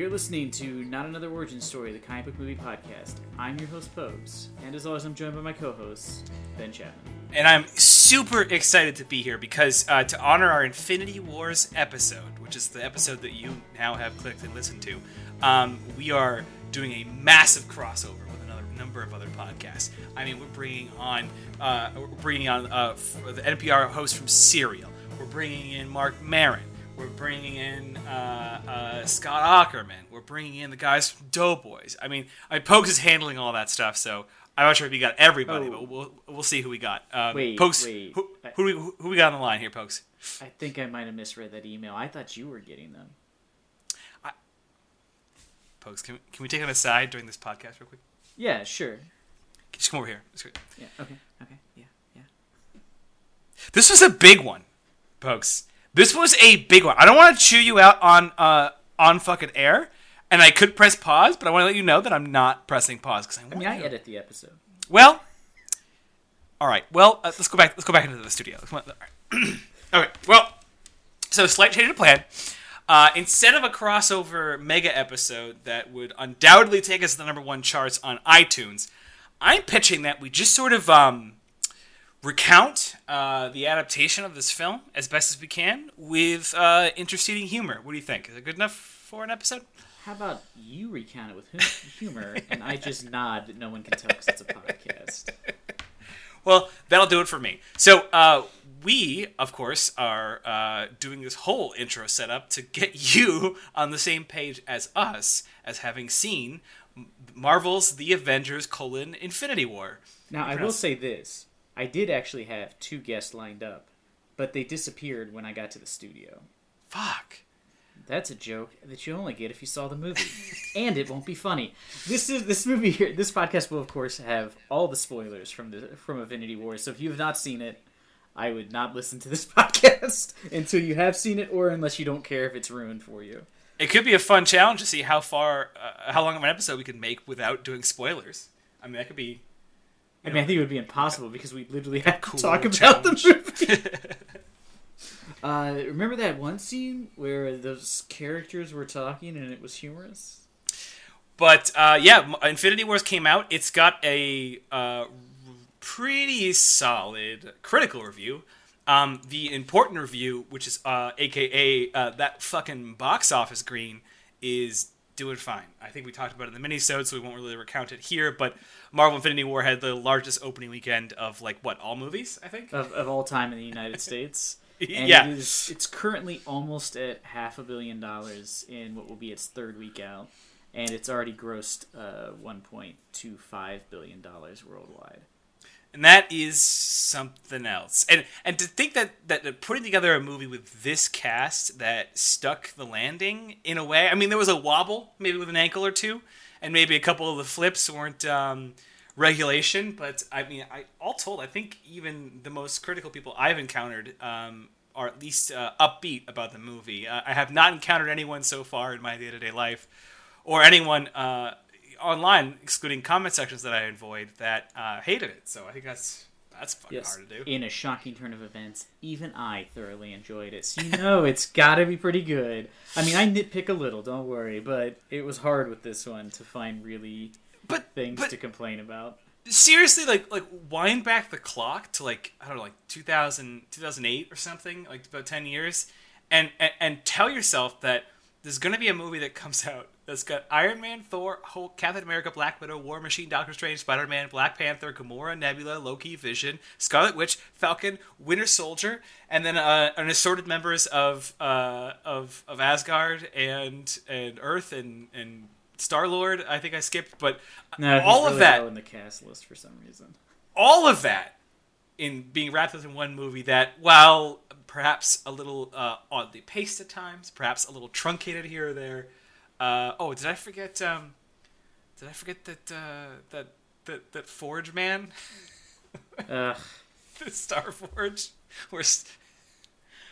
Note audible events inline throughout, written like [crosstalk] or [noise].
You're listening to Not Another Origin Story, the comic book movie podcast. I'm your host, Pogues, and as always, I'm joined by my co-host, Ben Chapman. and I'm super excited to be here because uh, to honor our Infinity Wars episode, which is the episode that you now have clicked and listened to, um, we are doing a massive crossover with another number of other podcasts. I mean, we're bringing on uh, we're bringing on uh, the NPR host from Serial. We're bringing in Marc Maron. We're bringing in uh, uh, Scott Aukerman. We're bringing in the guys from Doughboys. I mean, I Pokes is handling all that stuff, so I'm not sure if we got everybody, Oh. but we'll we'll see who we got. Um, Wait, Pokes, wait. Who, who, do we, who we got on the line here, Pokes? I think I might have misread that email. I thought you were getting them. Pokes, can, can we take an aside during this podcast real quick? Yeah, sure. Just come over here. Yeah, okay, okay, yeah, yeah. This was a big one, Pokes. This was a big one. I don't want to chew you out on uh, on fucking air, and I could press pause, but I want to let you know that I'm not pressing pause because I I mean, I edit the episode. Well, all right. Well, uh, let's go back. Let's go back into the studio. Come on. All right. [clears throat] okay. Well, so slight change of plan. Uh, instead of a crossover mega episode that would undoubtedly take us to the number one charts on iTunes, I'm pitching that we just sort of um, recount uh, the adaptation of this film as best as we can with uh, interceding humor. What do you think? Is it good enough for an episode? How about you recount it with humor, and I just [laughs] nod that no one can tell because it's a podcast. [laughs] Well, that'll do it for me. So, uh, we, of course, are uh, doing this whole intro setup to get you on the same page as us, as having seen Marvel's The Avengers: colon Infinity War. Now, I will say this: I did actually have two guests lined up, but they disappeared when I got to the studio. Fuck. That's a joke that you only get if you saw the movie, and it won't be funny. This is this movie here. This podcast will, of course, have all the spoilers from the from Infinity War. So if you have not seen it, I would not listen to this [laughs] podcast until you have seen it, or unless you don't care if it's ruined for you. It could be a fun challenge to see how far, uh, how long of an episode we can make without doing spoilers. I mean, that could be. I mean, I think it would be impossible because we literally have to Cool talk about challenge. the movie. [laughs] uh, remember that one scene where those characters were talking and it was humorous? But uh, yeah, Infinity Wars came out. It's got a uh, pretty solid critical review. Um, the important review, which is uh, AKA uh, that fucking box office green, is doing fine. I think we talked about it in the minisode, so we won't really recount it here. But Marvel Infinity War had the largest opening weekend of like what all movies, I think. Of, of all time in the United [laughs] States. And yeah, it is, it's currently almost at half a billion dollars in what will be its third week out. And it's already grossed uh, $1.25 billion worldwide. and that is something else. And and to think that that that putting together a movie with this cast that stuck the landing in a way. I mean, there was a wobble, maybe with an ankle or two, and maybe a couple of the flips weren't um, regulation. But I mean, I all told, I think even the most critical people I've encountered. Um, are at least uh, upbeat about the movie. Uh, I have not encountered anyone so far in my day to day life, or anyone uh, online, excluding comment sections that I avoid, that uh, hated it. So I think that's that's fucking Yes. hard to do. In a shocking turn of events, even I thoroughly enjoyed it. So you know [laughs] it's got to be pretty good. I mean, I nitpick a little, don't worry, but it was hard with this one to find really But things but to complain about. seriously, like like wind back the clock to like I don't know, like 2000, 2008 or something, like about ten years, and and, and tell yourself that there's gonna be a movie that comes [laughs] out that's got Iron Man, Thor, Hulk, Captain America, Black Widow, War Machine, Doctor Strange, Spider Man, Black Panther, Gamora, Nebula, Loki, Vision, Scarlet Witch, Falcon, Winter Soldier, and then uh, an assorted members of uh, of of Asgard and and Earth and and Star Lord. I think I skipped, but No, all of that low in the cast list for some reason. all of that in being wrapped up in one movie that, while perhaps a little uh, oddly paced at times, perhaps a little truncated here or there. Uh, oh, did I forget? Um, did I forget that uh, that that that Forge Man, [laughs] Ugh. [laughs] the Star Forge, or s-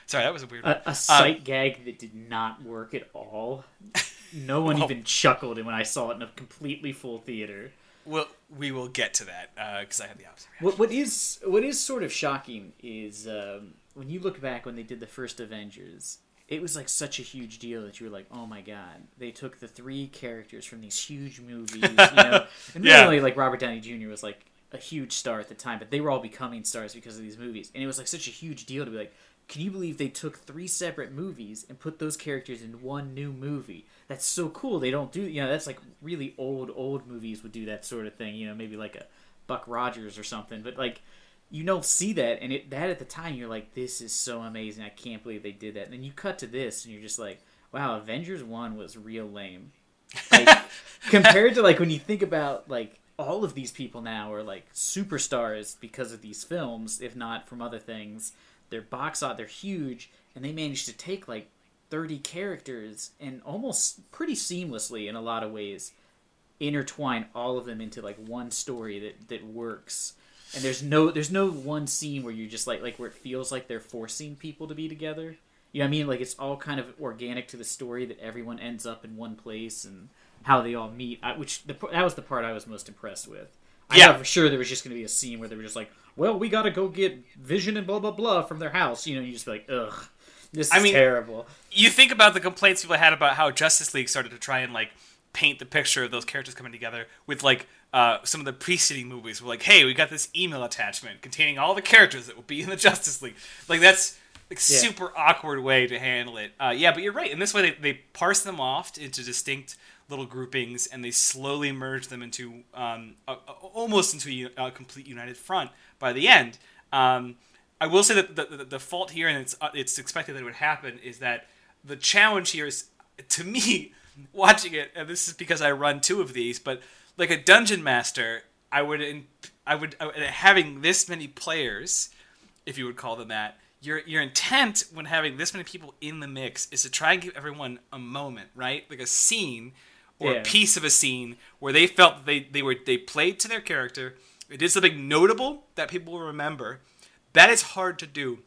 sorry, that was a weird. A, a sight gag that did not work at all. No one [laughs] Well- even chuckled when I saw it in a completely full theater. Well, we will get to that because I had the opposite. reaction. What what is what is sort of shocking is um, when you look back when they did the first Avengers, it was like such a huge deal that you were like, oh my god, they took the three characters from these huge movies, you know, [laughs] and Yeah. really like Robert Downey Jr. was like a huge star at the time, but they were all becoming stars because of these movies, and it was like such a huge deal to be like, can you believe they took three separate movies and put those characters in one new movie? That's so cool. They don't do, you know, that's like really old old movies would do that sort of thing, you know, maybe like a Buck Rogers or something, but like you don't see that and it that at the time you're like this is so amazing. I can't believe they did that. And then you cut to this and you're just like wow avengers 1 was real lame. Like [laughs] compared to like when you think about like all of these people now are like superstars because of these films if not from other things. Their box out they're huge and they managed to take like 30 characters and almost pretty seamlessly in a lot of ways intertwine all of them into like one story that that works and there's no there's no one scene where you're just like like where it feels like they're forcing people to be together. You know what i mean? Like it's all kind of organic to the story that everyone ends up in one place and how they all meet. I, which the, that was the part i was most impressed with. I Yeah. for sure there was just going to be a scene where they were just like well we gotta go get vision and blah blah blah from their house. You know you just be like ugh this is I mean- terrible. you think about the complaints people had about how Justice League started to try and like paint the picture of those characters coming together with like uh, some of the preceding movies. We're like, hey, we got this email attachment containing all the characters that will be in the [laughs] Justice League. Like that's like Yeah. super awkward way to handle it. Uh, yeah, but you're right. In this way, they, they parse them off into distinct little groupings and they slowly merge them into um, a, a- almost into a complete united front by the end. Um, I will say that the, the, the fault here, and it's uh, it's expected that it would happen, is that the challenge here is to me [laughs] watching it, and this is because I run two of these, but like a dungeon master, I would in, I would I having this many players, if you would call them that. Your, your intent when having this many people in the mix is to try and give everyone a moment, right? Like a scene or Yeah. a piece of a scene where they felt that they, they were they played to their character, they did something notable that people will remember. That is hard to do,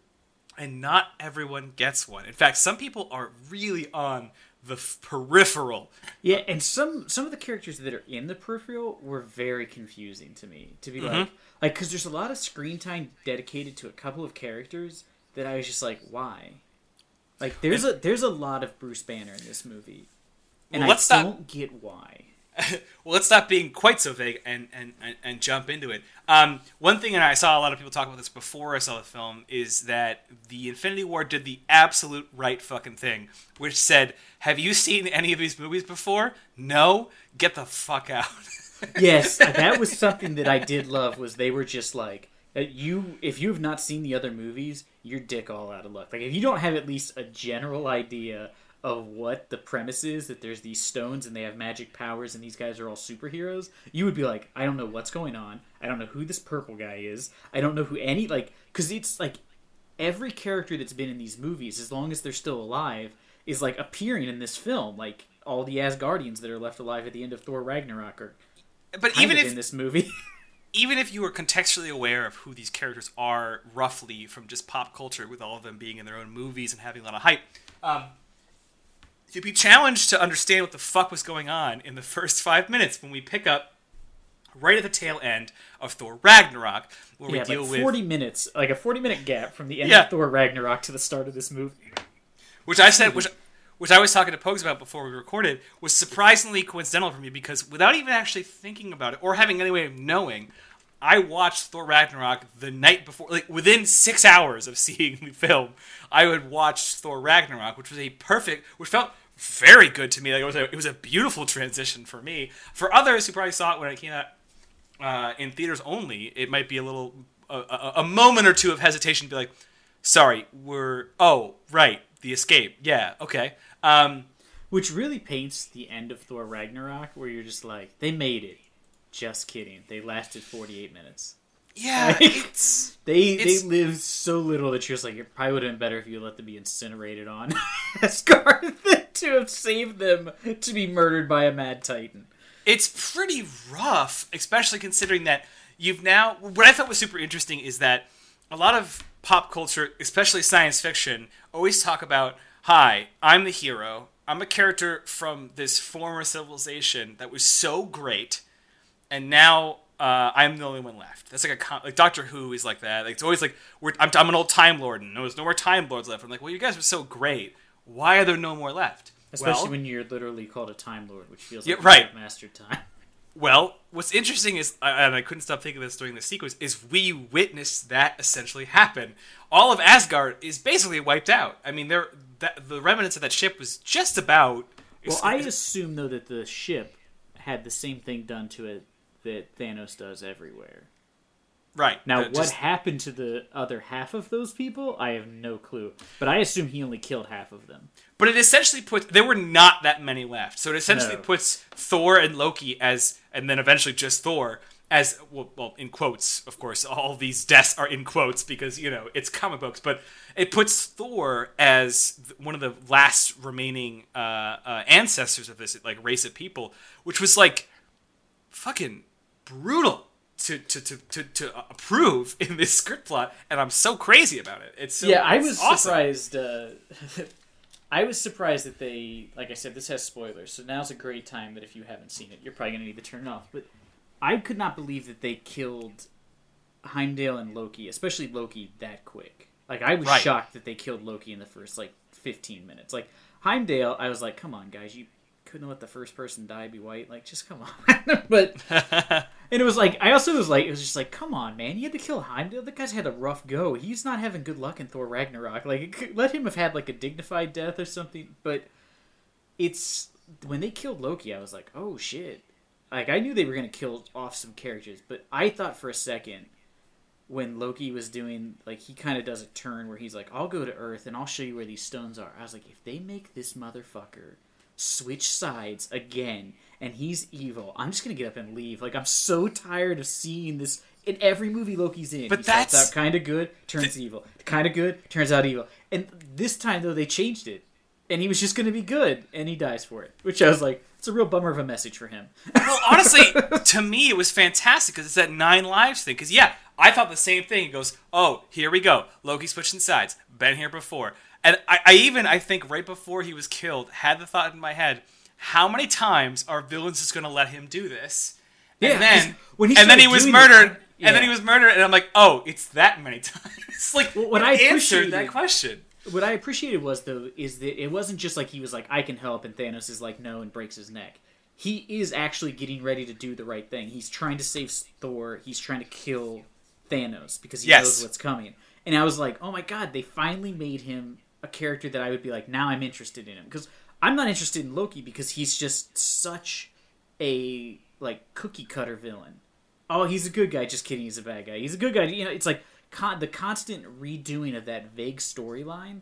and not everyone gets one. In fact, some people are really on the f- peripheral. Yeah, and some some of the characters that are in the peripheral were very confusing to me. To be mm-hmm. like, like because there's a lot of screen time dedicated to a couple of characters that I was just like, why? Like, there's a there's a lot of Bruce Banner in this movie, and Well, I don't get why. [laughs] well, let's stop being quite so vague and, and, and, jump into it. Um, one thing, and I saw a lot of people talk about this before I saw the film, is that the Infinity War did the absolute right fucking thing, which said, Have you seen any of these movies before? No? Get the fuck out. [laughs] yes, that was something that I did love. Was they were just like uh, you. If you have not seen the other movies, your dick all out of luck. Like if you don't have at least a general idea of what the premise is, that there's these stones and they have magic powers and these guys are all superheroes, you would be like, I don't know what's going on. I don't know who this purple guy is. I don't know who any like because it's like every character that's been in these movies, as long as they're still alive, is like appearing in this film. Like all the Asgardians that are left alive at the end of Thor Ragnarok are but even if in this movie. [laughs] even if you were contextually aware of who these characters are roughly from just pop culture, with all of them being in their own movies and having a lot of hype, um, you'd be challenged to understand what the fuck was going on in the first five minutes when we pick up right at the tail end of Thor Ragnarok, where yeah, we deal like with forty minutes, like a forty minute gap from the end Yeah. of Thor Ragnarok to the start of this movie. which I said, which which I was talking to Pogues about before we recorded, was surprisingly coincidental for me because without even actually thinking about it or having any way of knowing, I watched Thor Ragnarok the night before, like within six hours of [laughs] seeing the film, I would watch Thor Ragnarok, which was a perfect, which felt very good to me. Like it was a, it was a beautiful transition for me. For others who probably saw it when it came out uh, in theaters only, it might be a little a, a, a moment or two of hesitation to be like, sorry, we're oh right, the escape, yeah, okay. Um, Which really paints the end of Thor Ragnarok, where you're just like, they made it. Just kidding. They lasted forty eight minutes. Yeah, it's [laughs] They It's- they lived so little that you're just like, it probably would have been better if you let them be incinerated on [laughs] Asgard than to have saved them to be murdered by a mad titan. it's pretty rough, especially considering that you've now. What I thought was super interesting is that a lot of pop culture, especially science fiction, always talk about, "Hi, I'm the hero. I'm a character from this former civilization that was so great, and now." Uh, I'm the only one left. That's like a like Doctor Who is like that. Like it's always like we're, I'm, I'm an old Time Lord, and there's no more Time Lords left. I'm like, well, you guys were so great. Why are there no more left? Especially well, when you're literally called a Time Lord, which feels Yeah, like right. mastered time. [laughs] Well, what's interesting is, and I couldn't stop thinking of this during the sequence, is we witnessed that essentially happen. All of Asgard is basically wiped out. I mean, there that, the remnants of that ship was just about. Well, I assume though that the ship had the same thing done to it that Thanos does everywhere. right Now, uh, what just- happened to the other half of those people? I have no clue. But I assume he only killed half of them. But it essentially puts there were not that many left. So it essentially No. puts Thor and Loki as and then eventually just Thor as well, well in quotes, of course. All these deaths are in quotes because, you know, it's comic books, but it puts Thor as one of the last remaining uh, uh, ancestors of this like race of people, which was like fucking brutal to to, to, to, to approve in this script plot, and I'm so crazy about it. It's so, yeah, I was awesome. surprised. Uh, [laughs] I was surprised that they, like I said, this has spoilers. So now's a great time that if you haven't seen it, you're probably gonna need to turn it off. But I could not believe that they killed Heimdall and Loki, especially Loki, that quick. Like I was Right. shocked that they killed Loki in the first like 15 minutes. Like Heimdall, I was like, come on, guys, you couldn't let the first person die be white. Like, just come on. [laughs] but [laughs] and it was like I also was like it was just like come on man. You had to kill Heimdall the guy's had a rough go. He's not having good luck in Thor Ragnarok. Like could- let him have had like a dignified death or something. But it's when they killed Loki I was like oh shit. Like I knew they were gonna kill off some characters. But I thought for a second when Loki was doing like he kind of does a turn where he's like I'll go to Earth and I'll show you where these stones are. I was like if they make this motherfucker switch sides again and he's evil. I'm just gonna get up and leave. Like i'm so tired of seeing this in every movie loki's in. But he that's- out kind of good turns evil. Kind of good turns out evil. And this time though they changed it. And he was just gonna be good and he dies for it. Which i was like it's a real bummer of a message for him. Well, honestly, [laughs] to me, it was fantastic because it's that nine lives thing. Because yeah, I thought the same thing. It goes, oh, here we go. Loki switching sides. Been here before, and I, I even I think right before he was killed had the thought in my head: how many times are villains just going to let him do this? Yeah, and then when he and then he was doing it, murdered, yeah. and then he was murdered, and I'm like, oh, it's that many [laughs] times. like Well, what I answered that question. what I appreciated was though is that it wasn't just like he was like I can help and Thanos is like no and breaks his neck. He is actually getting ready to do the right thing. He's trying to save Thor. He's trying to kill Thanos because he Yes. knows what's coming. And I was like, "Oh my god, they finally made him a character that I would be like, now I'm interested in him." Because I'm not interested in Loki because he's just such a like cookie cutter villain. Oh, he's a good guy. Just kidding. He's a bad guy. He's a good guy. You know, it's like con- the constant redoing of that vague storyline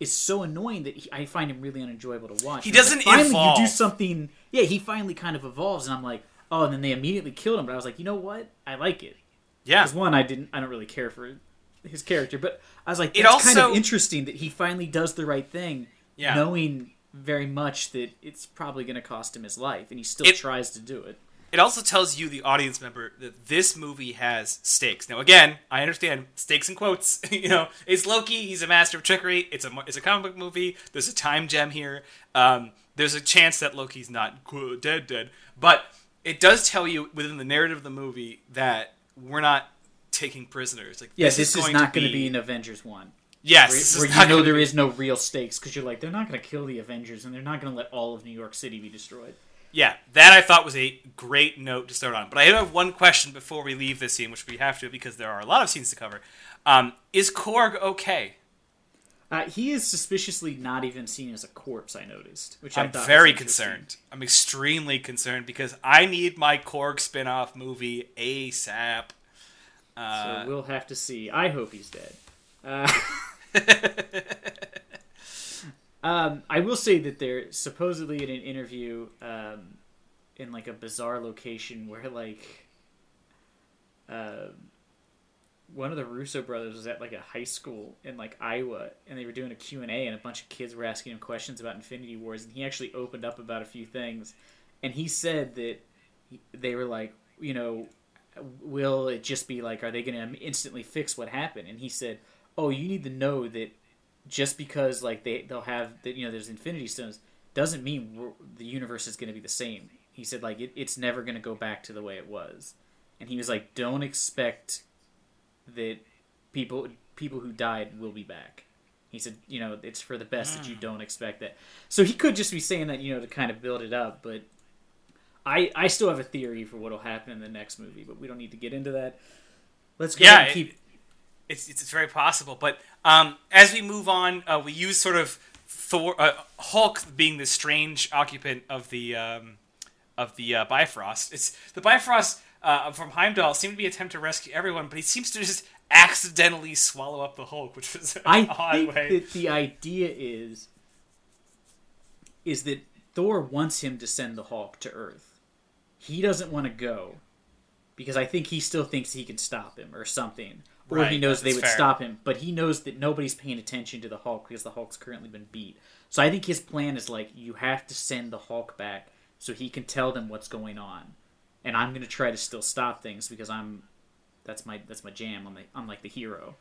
is so annoying that he, I find him really unenjoyable to watch. He And I'm like, doesn't finally, evolve. You do something. Yeah, he finally kind of evolves, and I'm like, oh, and then they immediately killed him. But I was like, you know what? I like it. Yeah, Because one, I didn't. I don't really care for his character, but I was like, It that's kind of interesting that he finally does the right thing, Yeah. knowing very much that it's probably going to cost him his life, and he still It- tries to do it. It also tells you, the audience member, that this movie has stakes. Now, again, I understand stakes in quotes. [laughs] you know, it's Loki. He's a master of trickery. It's a it's a comic book movie. There's a time gem here. Um, there's a chance that Loki's not dead, dead. But it does tell you within the narrative of the movie that we're not taking prisoners. Like, Yeah, this, is, going not going to be an Avengers one. yes, where, where you know there be- is no real stakes because you're like they're not going to kill the Avengers and they're not going to let all of New York City be destroyed. Yeah, that I thought was a great note to start on. But I do have one question before we leave this scene, which we have to because there are a lot of scenes to cover. Um, is Korg okay? Uh, he is suspiciously not even seen as a corpse. I noticed, which I'm very concerned. I'm extremely concerned because I need my Korg spin-off movie ASAP. Uh, So we'll have to see. I hope he's dead. Uh, [laughs] um, I will say that they're supposedly in an interview um, in like a bizarre location where like uh, one of the Russo brothers was at like a high school in like Iowa, and they were doing a Q and A, and a bunch of kids were asking him questions about Infinity Wars, and he actually opened up about a few things, and he said that he- they were like, you know, will it just be like, are they going to instantly fix what happened? And he said, oh, you need to know that just because like they they'll have that you know there's Infinity Stones doesn't mean the universe is going to be the same. He said like it, it's never going to go back to the way it was, and he was like, don't expect that people people who died will be back. He said, you know, it's for the best that you don't expect that. So he could just be saying that, you know, to kind of build it up. But I I still have a theory for what'll happen in the next movie, but we don't need to get into that. Let's go Yeah, it- keep. it's, it's, it's very possible. But um, as we move on, uh, we use sort of Thor, uh, Hulk being the strange occupant of the um, of the uh, Bifrost. It's the Bifrost uh, from Heimdall seemed to be attempt to rescue everyone, but he seems to just accidentally swallow up the Hulk, which was an I odd think way. that the idea is is that Thor wants him to send the Hulk to Earth. He doesn't want to go because I think he still thinks he can stop him or something. Or he knows they would fair. stop him, but he knows that nobody's paying attention to the Hulk because the Hulk's currently been beat. So I think his plan is like you have to send the Hulk back so he can tell them what's going on. And I'm going to try to still stop things because I'm that's my that's my jam. I'm like I'm like the hero.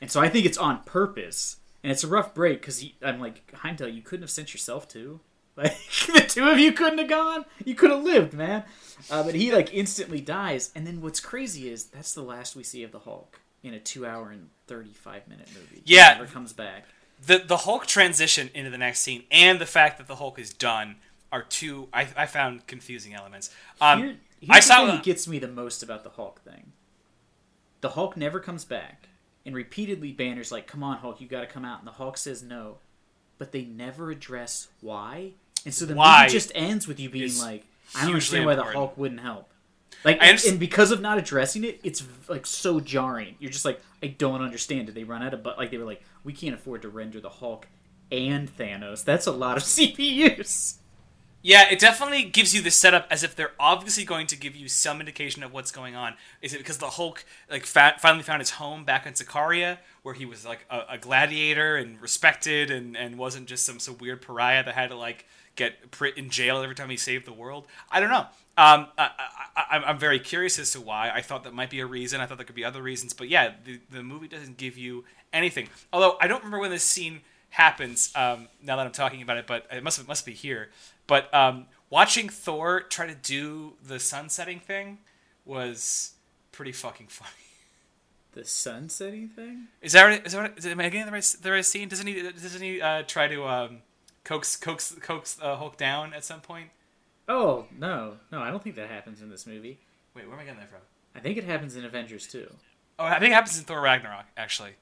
And so I think it's on purpose. And it's a rough break because I'm like, Heimdall, you couldn't have sent yourself too. [laughs] Like the two of you couldn't have gone. You could have lived, man. Uh, but he like instantly dies. And then what's crazy is that's the last we see of the Hulk in a two-hour and thirty-five minute movie. He Yeah. never comes back. the the Hulk transition into the next scene and the fact that the Hulk is done are two I, I found confusing elements. Um, Here, I saw that gets me the most about the Hulk thing. The Hulk never comes back, and repeatedly Banner's like, "Come on, Hulk, you got to come out," and the Hulk says no, but they never address why, and so the Why movie just ends with you being like, "I don't understand why the. Hulk wouldn't help." Like, and, and because of not addressing it, it's like so jarring. You're just like, I don't understand. Did they run out of but? Like they were like, we can't afford to render the Hulk and Thanos. That's a lot of [laughs] CPUs. Yeah, it definitely gives you the setup as if they're obviously going to give you some indication of what's going on. Is it because the Hulk like fa- finally found his home back in Sicaria, where he was like a, a gladiator and respected, and, and wasn't just some some weird pariah that had to like get put in jail every time he saved the world? I don't know. Um, I, I, I'm very curious as to why. I thought that might be a reason. I thought there could be other reasons, but yeah, the the movie doesn't give you anything. Although I don't remember when this scene happens. Um, now that I'm talking about it, but it must must be here. But um, watching Thor try to do the sun setting thing was pretty fucking funny. The sun setting thing. Is that? Is that am I getting the right, the right scene? Doesn't he? Doesn't he uh, try to um, coax coax coax uh, Hulk down at some point? Oh no, no, I don't think that happens in this movie. Wait, where am I getting that from? I think it happens in Avengers too. Oh, I think it happens in Thor Ragnarok actually,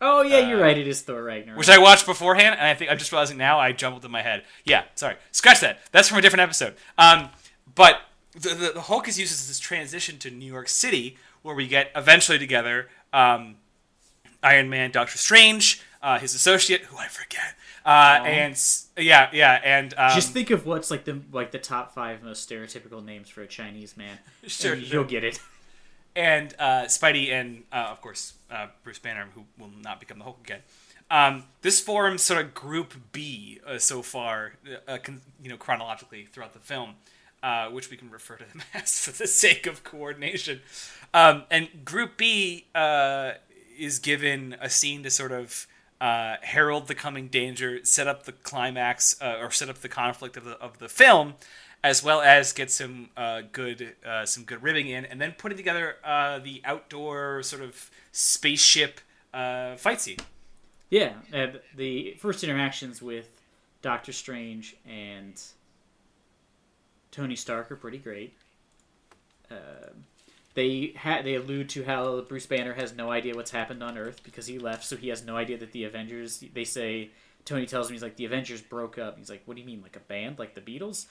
Oh yeah, you're Uh, right. It is Thor Ragnarok. which I watched beforehand, and I think I'm just realizing now I jumbled in my head. Yeah, sorry, scratch that. That's from a different episode. Um, but the, the, the Hulk is used as this transition to New York City, where we get eventually together um, Iron Man, Doctor Strange, uh, his associate, who I forget, uh, and yeah, yeah, and um, Just think of what's like the like the top five most stereotypical names for a Chinese man. [laughs] Sure. you'll get it. And uh, Spidey and uh, of course uh, Bruce Banner, who will not become the Hulk again. Um, this forms sort of Group B uh, so far, uh, con- you know, chronologically throughout the film, uh, which we can refer to them [laughs] as for the sake of coordination. Um, and Group B is given a scene to sort of herald the coming danger, set up the climax, or set up the conflict of the of the film, as well as get some uh, good uh, some good ribbing in, and then putting together uh, the outdoor sort of spaceship uh, fight scene. Yeah, uh, the first interactions with Doctor Strange and Tony Stark are pretty great. Uh, they ha- they allude to how Bruce Banner has no idea what's happened on Earth because he left, so he has no idea that the Avengers. They say Tony tells him he's like the Avengers broke up. He's like, what do you mean, like a band, like the Beatles?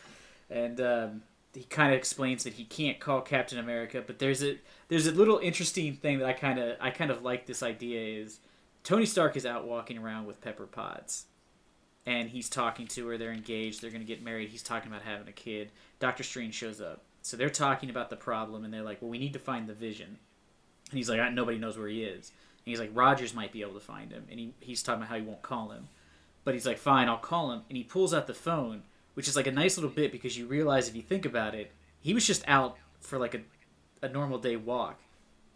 And um, he kind of explains that he can't call Captain America, but there's a there's a little interesting thing that I kind of I kind of like this idea is Tony Stark is out walking around with Pepper Potts, and he's talking to her. They're engaged. They're going to get married. He's talking about having a kid. Doctor Strange shows up. So they're talking about the problem, and they're like, "Well, we need to find the Vision." And he's like, "I- "Nobody knows where he is." And he's like, "Rogers might be able to find him." And he, he's talking about how he won't call him, but he's like, "Fine, I'll call him." And he pulls out the phone, which is like a nice little bit because you realize if you think about it, he was just out for like a, a normal day walk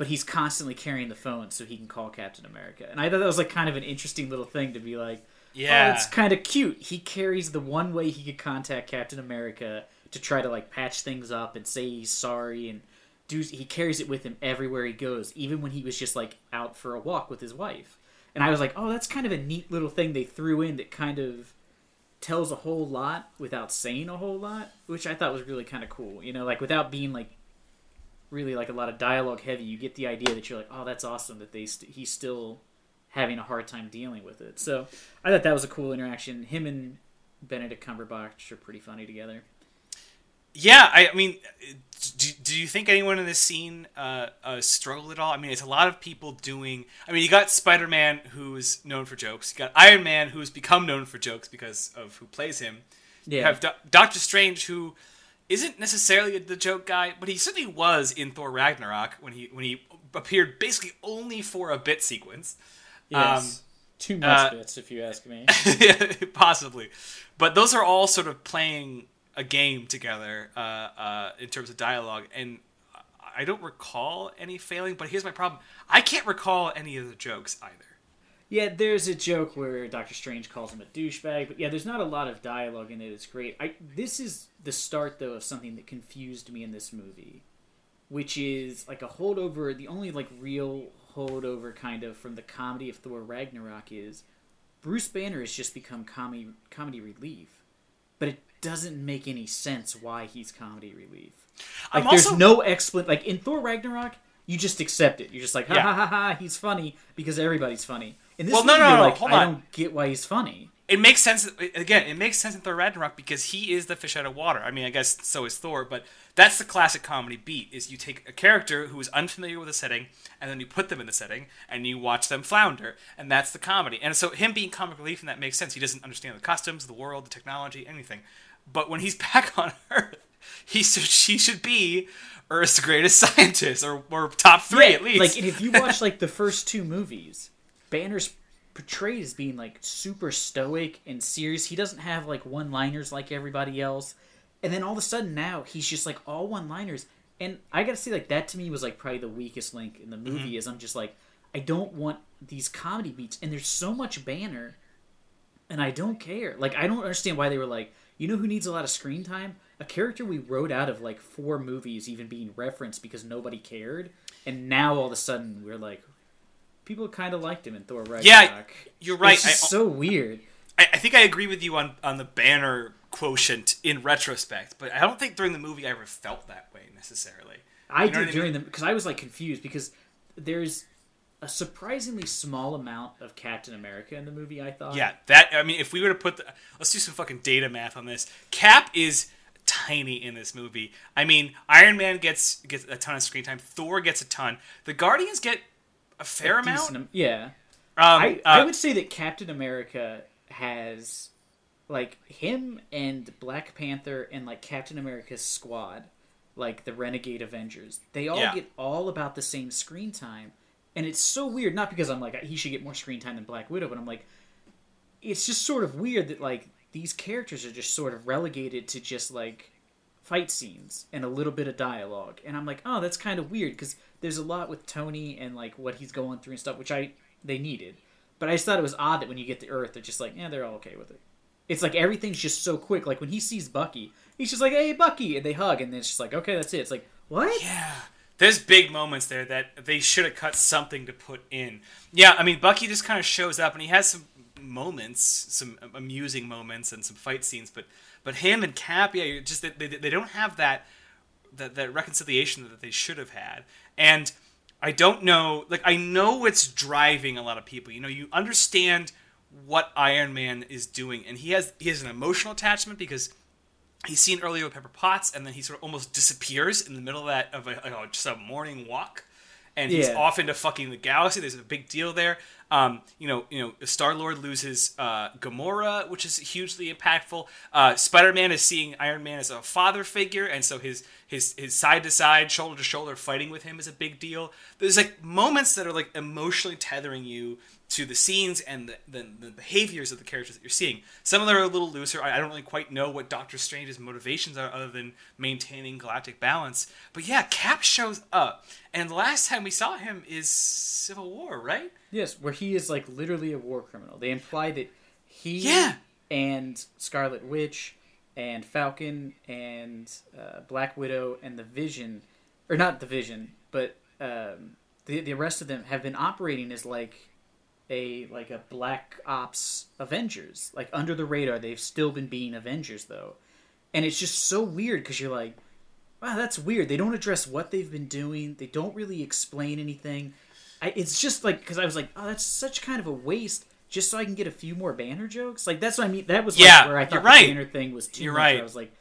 but he's constantly carrying the phone so he can call Captain America. And I thought that was like kind of an interesting little thing to be like, Yeah, oh, it's kind of cute. He carries the one way he could contact Captain America to try to like patch things up and say he's sorry and do he carries it with him everywhere he goes, even when he was just like out for a walk with his wife. and I was like, oh, that's kind of a neat little thing they threw in that kind of tells a whole lot without saying a whole lot, which I thought was really kind of cool. You know, like without being like really like a lot of dialogue heavy, you get the idea that you're like, oh, that's awesome that they st- he's still having a hard time dealing with it. So I thought that was a cool interaction. Him and Benedict Cumberbatch are pretty funny together. Yeah, I, I mean, do, do you think anyone in this scene uh, uh, struggled at all? I mean, it's a lot of people doing. I mean, you got Spider Man, who's known for jokes. You got Iron Man, who's become known for jokes because of who plays him. Yeah. You have Do- Doctor Strange, who isn't necessarily the joke guy, but he certainly was in Thor Ragnarok when he when he appeared basically only for a bit sequence. Yes. Too much uh, bits, if you ask me. [laughs] possibly but those are all sort of playing a game together uh, uh, in terms of dialogue and i don't recall any failing but here's my problem i can't recall any of the jokes either Yeah, there's a joke where Doctor Strange calls him a douchebag, but yeah, there's not a lot of dialogue in it. It's great. I this is the start though of something that confused me in this movie, which is like a holdover. The only like real holdover kind of from the comedy of Thor Ragnarok is Bruce Banner has just become comedy comedy relief, but it doesn't make any sense why he's comedy relief. Like I'm there's also- no explan like in Thor Ragnarok, you just accept it. You're just like ha Yeah. ha ha ha. He's funny because everybody's funny. In this Well, movie, no, you're no, like, hold I on. don't get why he's funny. it makes sense again it makes sense in thor ragnarok because he is the fish out of water i mean i guess so is thor but that's the classic comedy beat is you take a character who is unfamiliar with a setting and then you put them in the setting and you watch them flounder and that's the comedy and so him being comic relief and that makes sense he doesn't understand the customs the world the technology anything but when he's [laughs] back on earth he should, she should be earth's greatest [laughs] scientist or, or top three Yeah, at least Like if you [laughs] watch like the first two movies, Banner's portrayed as being like super stoic and serious. He doesn't have like one-liners like everybody else. And then all of a sudden now he's just like all one-liners. And I gotta say, like that to me was like probably the weakest link in the mm-hmm. movie. Is I'm just like, I don't want these comedy beats, and there's so much Banner, and I don't care. Like I don't understand why they were like, you know who needs a lot of screen time? A character we wrote out of like four movies even being referenced because nobody cared, and now all of a sudden we're like, people kind of liked him in Thor Ragnarok. Yeah, you're right. It's I- so weird. I, I think I agree with you on, on the banner quotient in retrospect, but I don't think during the movie I ever felt that way necessarily. I You know did I during mean? them because I was like confused because there's a surprisingly small amount of Captain America in the movie. I thought. Yeah, that I mean, if we were to put the, let's do some fucking data math on this. Cap is tiny in this movie. I mean, Iron Man gets gets a ton of screen time. Thor gets a ton. The Guardians get a fair amount. Decent am- yeah. Um, I, uh, I would say that Captain America has like him and Black Panther and like Captain America's squad, like the Renegade Avengers. They all Yeah. get all about the same screen time, and it's so weird. Not because I'm like he should get more screen time than Black Widow, but I'm like, it's just sort of weird that like these characters are just sort of relegated to just like fight scenes and a little bit of dialogue. And i'm like oh that's kind of weird because there's a lot with tony and like what he's going through and stuff which i they needed. But i just thought it was odd that when you get to earth they're just like yeah they're all okay with it. It's like everything's just so quick. Like when he sees bucky he's just like hey bucky! And they hug and then it's just like okay that's it. It's like what? Yeah. There's big moments there that they should have cut something to put in. Yeah, I mean Bucky just kind of shows up and he has some moments, some amusing moments and some fight scenes, but but him and Cap, yeah, just they, they, don't have that that that reconciliation that they should have had. And I don't know, like I know it's driving a lot of people. You know, you understand what Iron Man is doing and he has he has an emotional attachment because he's seen earlier with Pepper Potts, and then he sort of almost disappears in the middle of that of a, like a- just a morning walk, and he's Yeah. off into fucking the galaxy. There's a big deal there. Um, you know, you know, Star Lord loses uh, Gamora, which is hugely impactful. Uh, Spider Man is seeing Iron Man as a father figure, and so his his his side to side, shoulder to shoulder fighting with him is a big deal. There's like moments that are like emotionally tethering you to the scenes and the, the, the behaviors of the characters that you're seeing. Some of them are a little looser. I, I don't really quite know what Doctor Strange's motivations are other than maintaining galactic balance. But yeah, Cap shows up. And the last time we saw him is Civil War, right? yes where he is like literally a war criminal they imply that he Yeah. and scarlet witch and falcon and uh, black widow and the vision or not the vision but um, the, the rest of them have been operating as like a like a black ops Avengers. Like under the radar, they've still been being Avengers though, and it's just so weird because you're like, wow, that's weird. They don't address what they've been doing. They don't really explain anything. I, it's just like because I was like, oh, that's such kind of a waste. Just so I can get a few more banner jokes, like that's what I mean. That was like Yeah, where I thought you're the right. banner thing was too You're much. right. I was like,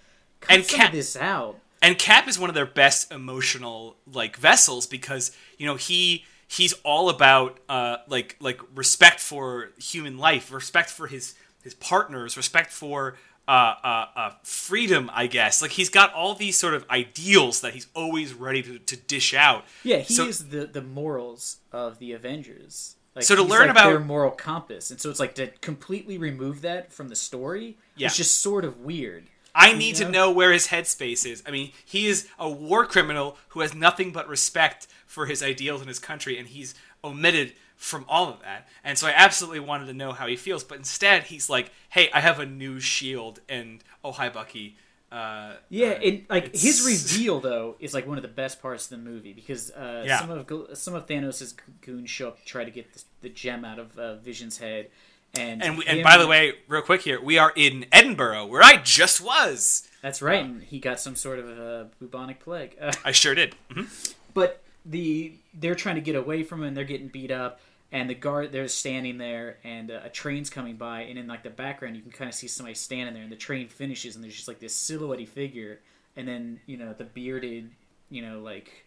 cut And some Cap- this out. and Cap is one of their best emotional like vessels because you know he he's all about uh, like like respect for human life, respect for his his partners, respect for uh, uh, uh, freedom. I guess like he's got all these sort of ideals that he's always ready to, to dish out. Yeah, he So- is the the morals of the Avengers. Like, So to learn like about- their moral compass, and so it's like to completely remove that from the story. Yeah. It's just sort of weird. I need Yeah. to know where his headspace is. I mean, he is a war criminal who has nothing but respect for his ideals and his country, and he's omitted from all of that. And so I absolutely wanted to know how he feels, but instead he's like, "Hey, I have a new shield," and oh hi, Bucky. Uh, Yeah, uh, and like it's- his reveal though is like one of the best parts of the movie because uh, Yeah. some of some of Thanos' goons show up to try to get the, the gem out of uh, Vision's head, and And we, and by the way, real quick here, we are in Edinburgh, where I just was. that's right, and he got some sort of uh, bubonic plague. Uh, [laughs] I sure did. hmm but the they're trying to get away from him they're getting beat up and the guard they're standing there and uh, a train's coming by and in like the background you can kind of see somebody standing there and the train finishes and there's just like this silhouette figure and then you know the bearded you know like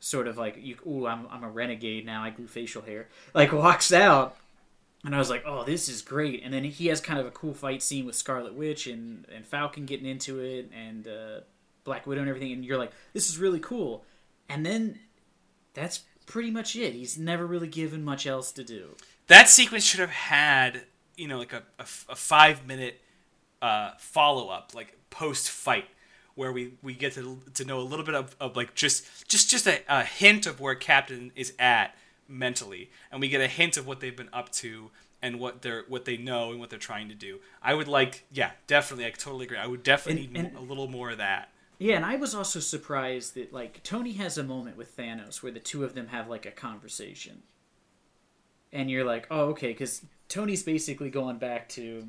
sort of like you ooh I'm, I'm a renegade now i grew facial hair like walks out and i was like oh this is great and then he has kind of a cool fight scene with scarlet witch and and falcon getting into it and uh, black widow and everything and you're like this is really cool and then that's pretty much it. He's never really given much else to do. that sequence should have had you know like a, a, a five minute uh, follow up like post fight where we, we get to, to know a little bit of, of like just just just a, a hint of where captain is at mentally. And we get a hint of what they've been up to and what they're what they know and what they're trying to do. I would like yeah definitely. I totally agree. I would definitely And- need and- a little more of that Yeah, and I was also surprised that like Tony has a moment with Thanos where the two of them have like a conversation, and you're like, oh okay, because Tony's basically going back to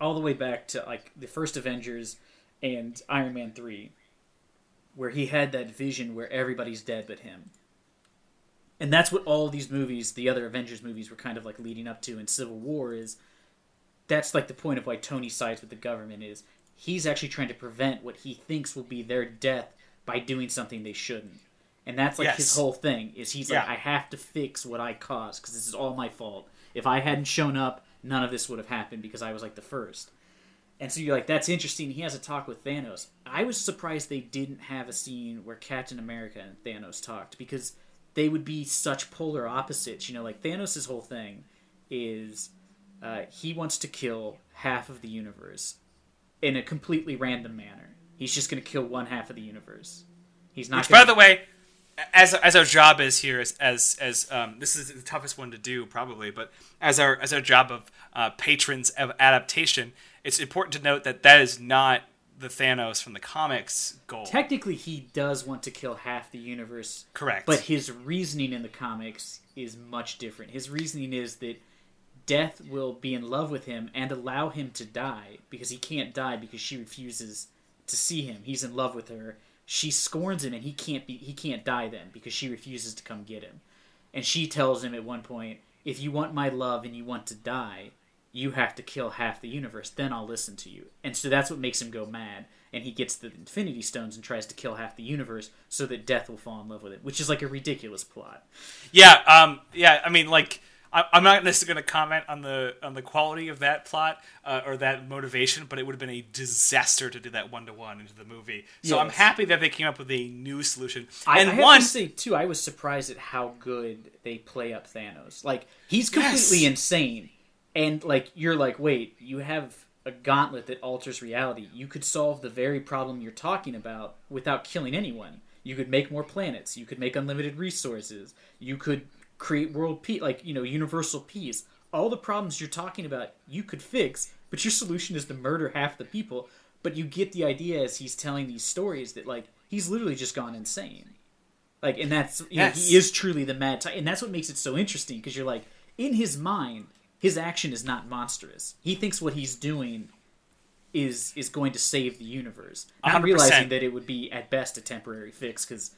all the way back to like the first Avengers and Iron Man three, where he had that vision where everybody's dead but him. And that's what all these movies, the other Avengers movies, were kind of like leading up to in Civil War. Is that's like the point of why Tony sides with the government is he's actually trying to prevent what he thinks will be their death by doing something they shouldn't. And that's like his whole thing is he's like I have to fix what I caused because this is all my fault. If I hadn't shown up, none of this would have happened because I was like the first. And so you're like, that's interesting. He has a talk with Thanos. I was surprised they didn't have a scene where Captain America and Thanos talked because they would be such polar opposites. You know, like Thanos' whole thing is uh, he wants to kill half of the universe in a completely random manner. He's just going to kill one half of the universe. He's not. Which, gonna, by the way, as as our job is here, as as, as um, this is the toughest one to do probably, but as our as our job of uh, patrons of adaptation, it's important to note that that is not the Thanos from the comics goal. technically he does want to kill half the universe Correct. But his reasoning in the comics is much different. His reasoning is that Death will be in love with him and allow him to die because he can't die because she refuses to see him. He's in love with her. She scorns him and he can't be he can't die then because she refuses to come get him. And she tells him at one point, "If you want my love and you want to die, you have to kill half the universe. Then I'll listen to you." And so that's what makes him go mad. And he gets the Infinity Stones and tries to kill half the universe so that Death will fall in love with it, which is like a ridiculous plot. yeah, um, yeah. I mean, like, I, I'm not necessarily going to comment on the on the quality of that plot uh, or that motivation, but it would have been a disaster to do that one to one into the movie. So I'm happy that they came up with a new solution. I, and I have one, to say too, I was surprised at how good they play up Thanos. Like he's completely Yes. insane, and like you're like, wait, you have a gauntlet that alters reality. You could solve the very problem you're talking about without killing anyone. You could make more planets. You could make unlimited resources. You could create world peace, like you know, universal peace. All the problems you're talking about, you could fix, but your solution is to murder half the people. But you get the idea as he's telling these stories that like he's literally just gone insane. Like, and that's you know, Yes. he is truly the mad. type. and that's what makes it so interesting because you're like, in his mind, his action is not monstrous. He thinks what he's doing is is going to save the universe. Not 100%. realizing that it would be at best a temporary fix because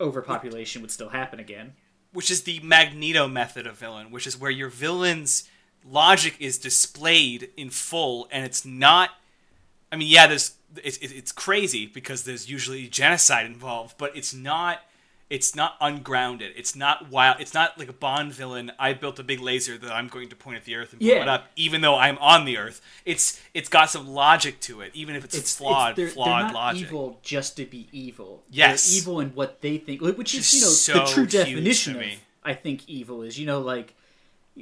overpopulation would still happen again. Which is the Magneto method of villain, which is where your villain's logic is displayed in full, and it's not. I mean, yeah, there's it's it's it's crazy because there's usually genocide involved, but it's not. It's not ungrounded. It's not wild. It's not like a Bond villain. I built a big laser that I'm going to point at the Earth and blow Yeah. it up, even though I'm on the Earth. It's it's got some logic to it, even if it's, It's flawed, they're, flawed they're not logic. evil just to be evil. Yes. they're evil in what they think, which is you know is the true definition of. I think evil is. You know, like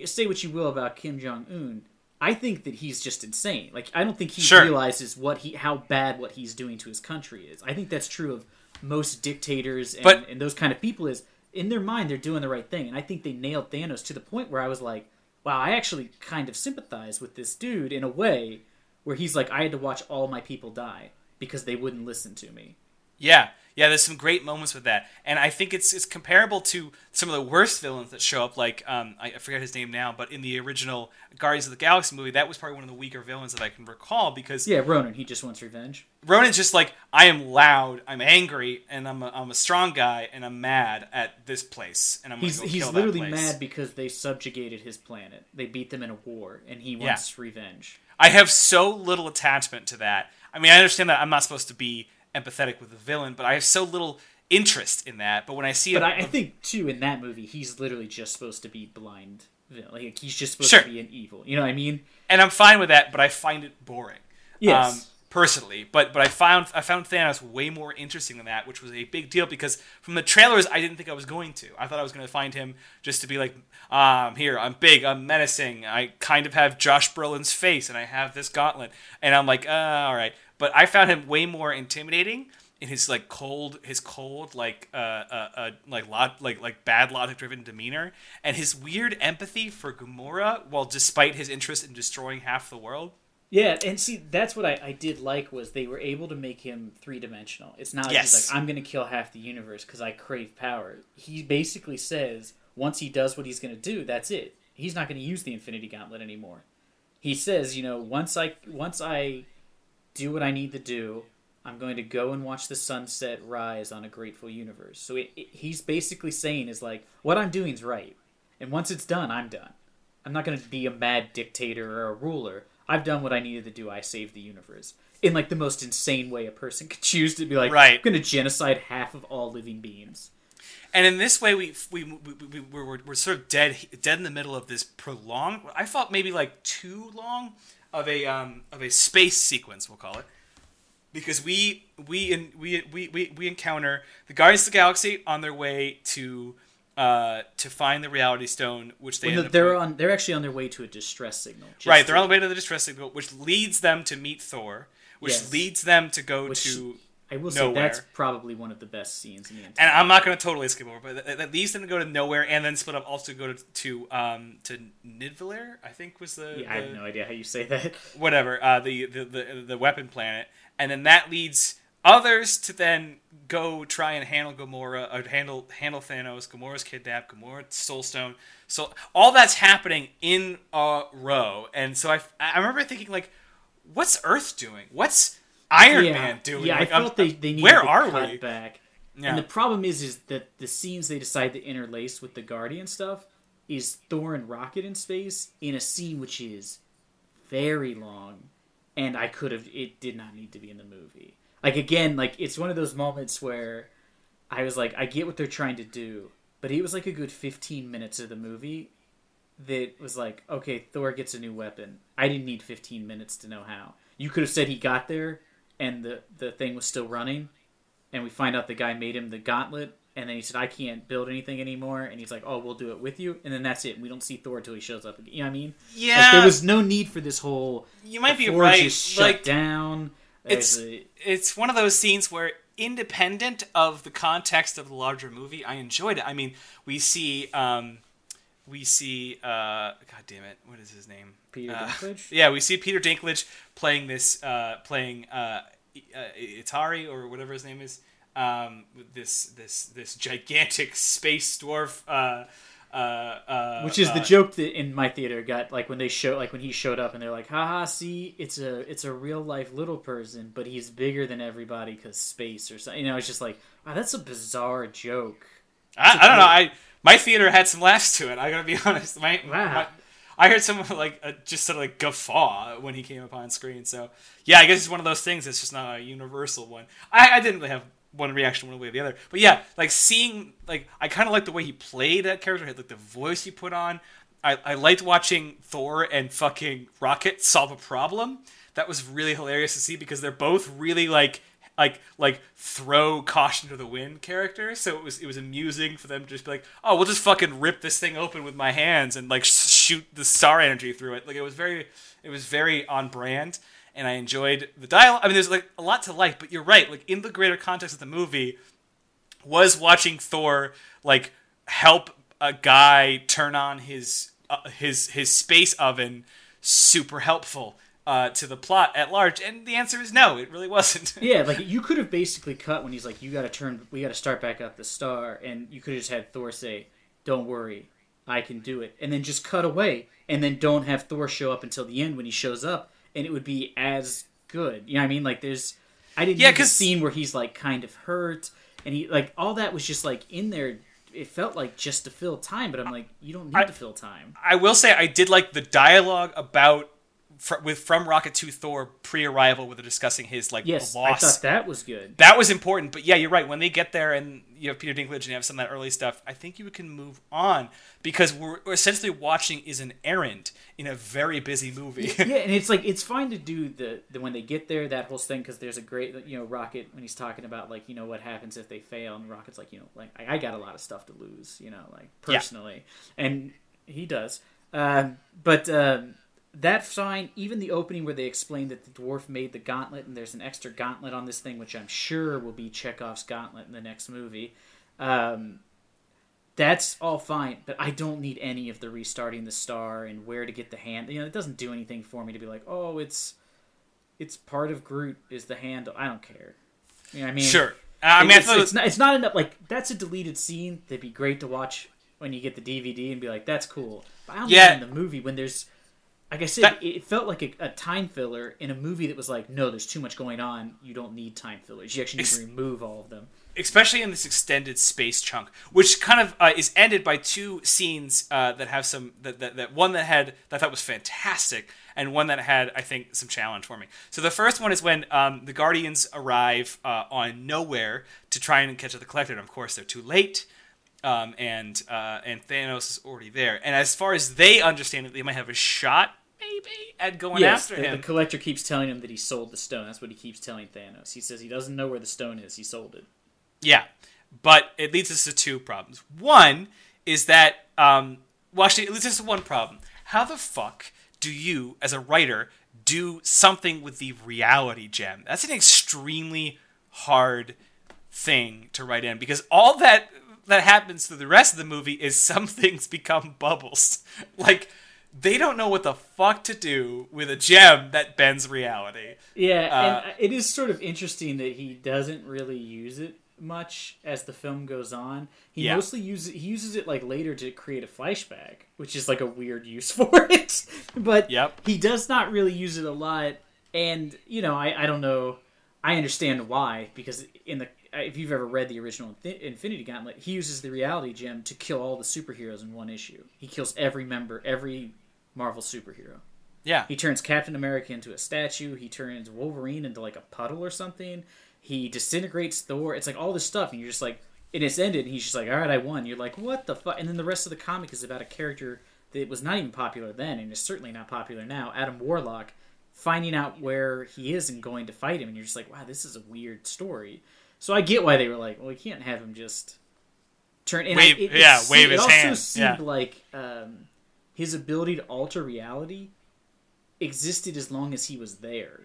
say what you will about Kim Jong Un. I think that he's just insane. Like I don't think he Sure. realizes what he how bad what he's doing to his country is. I think that's true of most dictators and, But- and those kind of people. Is in their mind they're doing the right thing, and I think they nailed Thanos to the point where I was like, wow, I actually kind of sympathize with this dude in a way where he's like, I had to watch all my people die because they wouldn't listen to me. Yeah, yeah. There's some great moments with that, and I think it's it's comparable to some of the worst villains that show up. Like um, I forget his name now, but in the original Guardians of the Galaxy movie, that was probably one of the weaker villains that I can recall because Yeah, Ronan, he just wants revenge. Ronan's just like I am loud, I'm angry, and I'm a, I'm a strong guy, and I'm mad at this place, and I'm He's go he's kill literally that place. mad because they subjugated his planet. They beat them in a war, and he wants revenge. I have so little attachment to that. I mean, I understand that I'm not supposed to be empathetic with the villain, but I have so little interest in that. But when I see But a, I, I think too in that movie, he's literally just supposed to be blind. villain. Like he's just supposed Sure. to be an evil. You know what I mean? and I'm fine with that, but I find it boring. Yes. Um, personally, but but I found I found Thanos way more interesting than that, which was a big deal because from the trailers I didn't think I was going to. I thought I was going to find him just to be like, ah, I'm here, I'm big, I'm menacing, I kind of have Josh Brolin's face, and I have this gauntlet, and I'm like, uh, all right. But I found him way more intimidating in his like cold, his cold like uh, uh, uh like lot like like bad logic driven demeanor, and his weird empathy for Gamora, while despite his interest in destroying half the world. Yeah, and see, that's what I, I did like was they were able to make him three dimensional. It's not like Yes. he's like I'm going to kill half the universe because I crave power. He basically says once he does what he's going to do, that's it. He's not going to use the Infinity Gauntlet anymore. He says, you know, once I once I do what I need to do, I'm going to go and watch the sunset rise on a grateful universe. So it, it, he's basically saying is like what I'm doing is right, and once it's done, I'm done. I'm not going to be a mad dictator or a ruler. I've done what I needed to do. I saved the universe in like the most insane way a person could [laughs] choose to be like, Right. I'm going to genocide half of all living beings. And in this way, we we, we, we we're, we're, sort of dead dead in the middle of this prolonged. I felt maybe like too long of a um of a space sequence. We'll call it because we we in, we, we we we encounter the Guardians of the Galaxy on their way to uh to find the Reality Stone, which they well, they're on. They're actually on their way to a distress signal. right. They're to- on the way to the distress signal, which leads them to meet Thor, which Yes. leads them to go Which- to. I will say that's probably one of the best scenes in the entire. and I'm not going to totally skip over, but leads them to go to nowhere and then split up also go to to um to Nidvalir, I think was the, yeah, I have no idea how you say that. [laughs] whatever uh, the, the the the weapon planet, and then that leads others to then go try and handle Gamora or handle handle Thanos. Gamora's kidnapped. Gamora Soulstone. So all that's happening in a row, and so I I remember thinking like, what's Earth doing? What's Iron yeah, Man doing? Yeah, Like, I I'm- felt they, they needed where to are cut we? back. Yeah. And the problem is, is that the scenes they decide to interlace with the Guardian stuff is Thor and Rocket in space in a scene which is very long, and I could have. It did not need to be in the movie. Like again, like it's one of those moments where I was like, I get what they're trying to do, but it was like a good fifteen minutes of the movie that was like, okay, Thor gets a new weapon. I didn't need 15 minutes to know how. You could have said he got there and the the thing was still running, and we find out the guy made him the gauntlet, and then he said, I can't build anything anymore, and he's like, oh, we'll do it with you, and then that's it. We don't see Thor until he shows up again. You know what I mean? Yeah, Like, there was no need for this whole. you might be right. is shut Like down. it's a- it's one of those scenes where independent of the context of the larger movie i enjoyed it i mean we see um we see uh god damn it what is his name Peter Uh, Dinklage? [laughs] yeah we see peter dinklage playing this uh playing uh, uh itari or whatever his name is um this this this gigantic [laughs] space dwarf uh Uh, uh, Which is the uh, joke that in my theater got like when they show like when he showed up and they're like, haha, see, it's a it's a real life little person, but he's bigger than everybody because space or something. You know, it's just like, wow, that's a bizarre joke. I, I don't know. I my theater had some laughs to it. I gotta be [laughs] honest. My, Wow. my- I heard someone like uh, just sort of like guffaw when he came up on screen. So yeah, I guess it's one of those things. It's just not a universal one. I, I didn't really have one reaction one way or the other. But yeah, like seeing like I kind of liked the way he played that character. Had like the voice he put on. I, I liked watching Thor and fucking Rocket solve a problem. That was really hilarious to see because they're both really like like like throw caution to the wind characters. So it was it was amusing for them to just be like, oh, we'll just fucking rip this thing open with my hands and like sh- shoot the star energy through it. Like it was very it was very on brand, and I enjoyed the dialogue. I mean, there's like a lot to like, but you're right. Like in the greater context of the movie, was watching Thor like help a guy turn on his uh, his his space oven super helpful uh, to the plot at large? And the answer is no, it really wasn't. [laughs] Yeah, like you could have basically cut when he's like, "You got to turn, we got to start back up the star," and you could have just had Thor say, "Don't worry, I can do it," and then just cut away, and then don't have Thor show up until the end when he shows up, and it would be as good. You know what I mean? Like there's, I didn't Yeah, need 'cause- scene where he's like kind of hurt, and he like all that was just like in there. It felt like just to fill time, but I'm like, you don't need I- to fill time. I will say I did like the dialogue about fr- with from Rocket to Thor pre-arrival, where they're discussing his like Yes, I loss. thought that was good. that was important. But yeah, you're right. When they get there and you have Peter Dinklage and you have some of that early stuff, I think you can move on because we're, we're essentially watching is an errand in a very busy movie. yeah, and [laughs] it's like it's fine to do the, the when they get there that whole thing because there's a great you know Rocket when he's talking about like you know what happens if they fail and Rocket's like you know like I, I got a lot of stuff to lose you know like Yeah. personally and he does um, but um, that fine even the opening where they explain that the dwarf made the gauntlet and there's an extra gauntlet on this thing which I'm sure will be Chekhov's gauntlet in the next movie. Um, that's all fine, but I don't need any of the restarting the star and where to get the hand. You know, it doesn't do anything for me to be like, oh, it's it's part of Groot is the handle. I don't care. You know, what I mean, sure. I mean, I it's, thought it's not. It's not enough. Like that's a deleted scene. That'd be great to watch when you get the DVD and be like, that's cool. But I don't Yeah. need in the movie when there's. Like I said, That- it felt like a, a time filler in a movie that was like, no, there's too much going on. You don't need time fillers. You actually need Ex- to remove all of them. especially in this extended space chunk, which kind of uh, is ended by two scenes uh, that have some that, that that one that had that I thought was fantastic, and one that had I think some challenge for me. So the first one is when um, the Guardians arrive uh, on nowhere to try and catch up the Collector, and of course they're too late. Um, and uh, and Thanos is already there, and as far as they understand it, they might have a shot, maybe, at going Yes, after the, him. the collector keeps telling him that he sold the stone. That's what he keeps telling Thanos. He says he doesn't know where the stone is. He sold it. Yeah, but it leads us to two problems. One is that, um, well, actually, it leads us to one problem. How the fuck do you, as a writer, do something with the reality gem? That's an extremely hard thing to write in because all that that happens through the rest of the movie is [laughs] some things become bubbles. Like they don't know what the fuck to do with a gem that bends reality. Yeah, Uh, and it is sort of interesting that he doesn't really use it much as the film goes on. He Yeah. mostly uses he uses it like later to create a flashback, which is like a weird use [laughs] for it. but Yep. he does not really use it a lot. And you know, I I don't know. I understand why because in the Uh, if you've ever read the original Infinity Gauntlet, he uses the Reality Gem to kill all the superheroes in one issue. He kills every member, every Marvel superhero. Yeah. He turns Captain America into a statue. He turns Wolverine into like a puddle or something. He disintegrates Thor. It's like all this stuff, and you're just like, and it's ended. And he's just like, all right, I won. You're like, what the fuck? And then the rest of the comic is about a character that was not even popular then, and is certainly not popular now. Adam Warlock finding out where he is and going to fight him, and you're just like, wow, this is a weird story. So I get why they were like, well, we can't have him just turn. And Wave- I, it, yeah, it, wave it his also seemed yeah. like um, his ability to alter reality existed as long as he was there.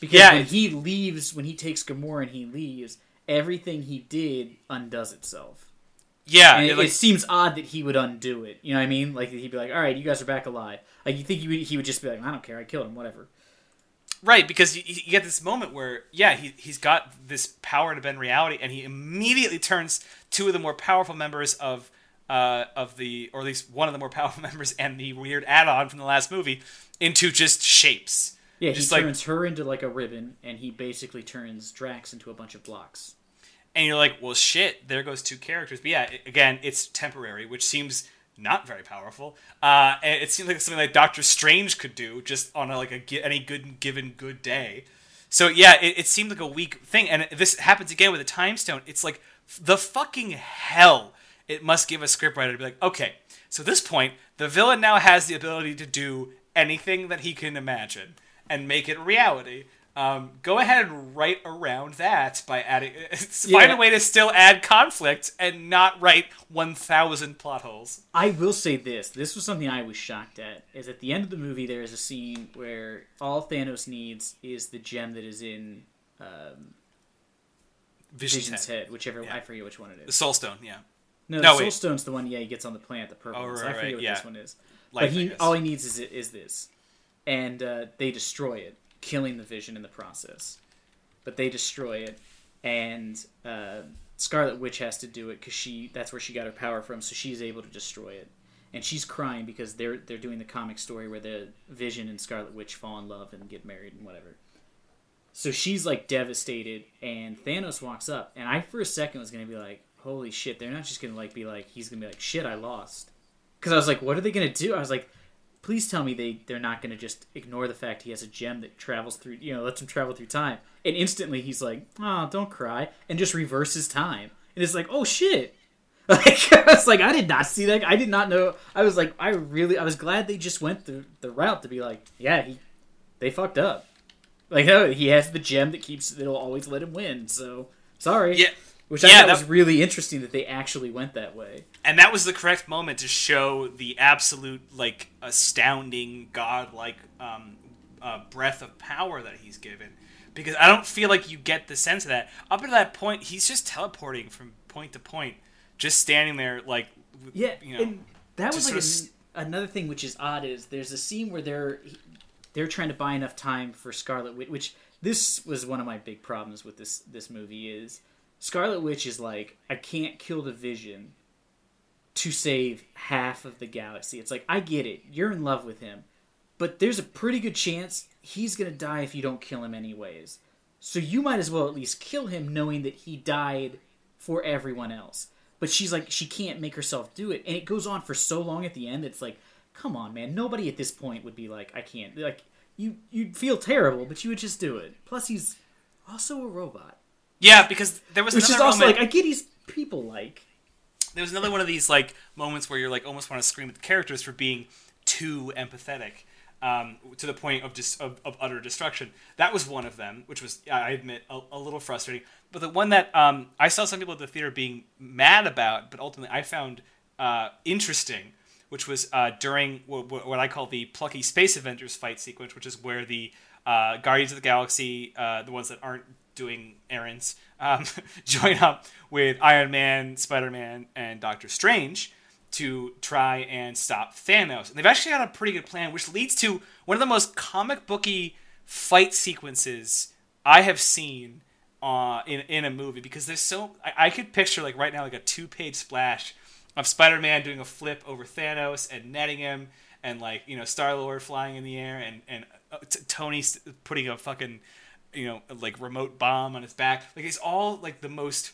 Because Yeah, when he leaves, when he takes Gamora and he leaves, everything he did undoes itself. Yeah. It, it, like, it seems odd that he would undo it. You know what I mean? Like he'd be like, "All right, you guys are back alive." Like you think he would, he would just be like, "I don't care, I killed him, whatever." Right, because you, you get this moment where, yeah, he, he's got this power to bend reality, and he immediately turns two of the more powerful members of uh, of the, or at least one of the more [laughs] powerful members, and the weird add-on from the last movie into just shapes. Yeah, Just he like- turns her into like a ribbon, and he basically turns Drax into a bunch of blocks. and you're like, well, shit, there goes two characters. But yeah, again, it's temporary, which seems not very powerful. Uh, and it seems like something like Doctor Strange could do just on a, like a any good given good day. So yeah, it, it seemed like a weak thing, and this happens again with the Time Stone. It's like the fucking hell it must give a scriptwriter to be like, okay, so at this point, the villain now has the ability to do anything that he can imagine and make it reality. Um, go ahead and write around that by adding. [laughs] Find a way to still add conflict and not write one thousand plot holes. I will say this: this was something I was shocked at. Is at the end of the movie there is a scene where all Thanos needs is the gem that is in um, Vision's, Vision's head. head, whichever Yeah. I forget which one it is. the. Soul Stone, yeah. No, No, the Soul wait. Stone's the one. Yeah, he gets on the plant, the purple. Oh, one, so right, I forget right, what yeah. this one is. Life, but he all he needs is is this, and uh, they destroy it, killing the Vision in the process. But they destroy it, and uh, Scarlet Witch has to do it because she that's where she got her power from. So she's able to destroy it, and she's crying because they're they're doing the comic story where the Vision and Scarlet Witch fall in love and get married and whatever. So she's like devastated, and Thanos walks up, and I for a second was gonna be like, "Holy shit!" They're not just gonna like be like, he's gonna be like, "Shit, I lost," because I was like, "What are they gonna do?" I was like, "Please tell me they they're not gonna just ignore the fact he has a gem that travels through, you know, lets him travel through time." And instantly he's like, "Oh, don't cry," and just reverses time, and it's like, "Oh shit." [laughs] Like I was like, I did not see that. I did not know. I was like, I really, I was glad they just went the the route to be like, yeah, he, they fucked up. Like, oh, he has the gem that keeps that'll always let him win. So sorry. Yeah, Which I Yeah, thought that- was really interesting that they actually went that way. and that was the correct moment to show the absolute like astounding godlike um, uh, breath of power that he's given because i don't feel like you get the sense of that up to that point he's just teleporting from point to point just standing there like Yeah, you know and that was like another thing which is odd is there's a scene where they're they're trying to buy enough time for Scarlet Witch, which this was one of my big problems with this this movie is Scarlet Witch is like I can't kill the Vision to save half of the galaxy. It's like I get it, you're in love with him, but there's a pretty good chance he's gonna die if you don't kill him anyways. So you might as well at least kill him, knowing that he died for everyone else. But she's like, she can't make herself do it, and it goes on for so long at the end. It's like, come on, man. Nobody at this point would be like, I can't. Like, you you'd feel terrible, but you would just do it. Plus, he's also a robot, yeah because there was which is also moment like, I get these people like. there was another one of these like moments where you're like almost want to scream at the characters for being too empathetic um, to the point of just of, of utter destruction. That was one of them, which was I admit a, a little frustrating. But the one that um, I saw some people at the theater being mad about, but ultimately I found uh, interesting, which was uh, during what, what I call the plucky Space Avengers fight sequence, which is where the uh, Guardians of the Galaxy, uh, the ones that aren't doing errands, um, [laughs] join up with Iron Man, Spider Man, and Doctor Strange to try and stop Thanos. And they've actually got a pretty good plan, which leads to one of the most comic booky fight sequences I have seen uh, in in a movie because there's so I, I could picture like right now like a two page splash of Spider Man doing a flip over Thanos and netting him, and like you know Star Lord flying in the air, and and uh, t- Tony putting a fucking you know like remote bomb on his back. Like it's all like the most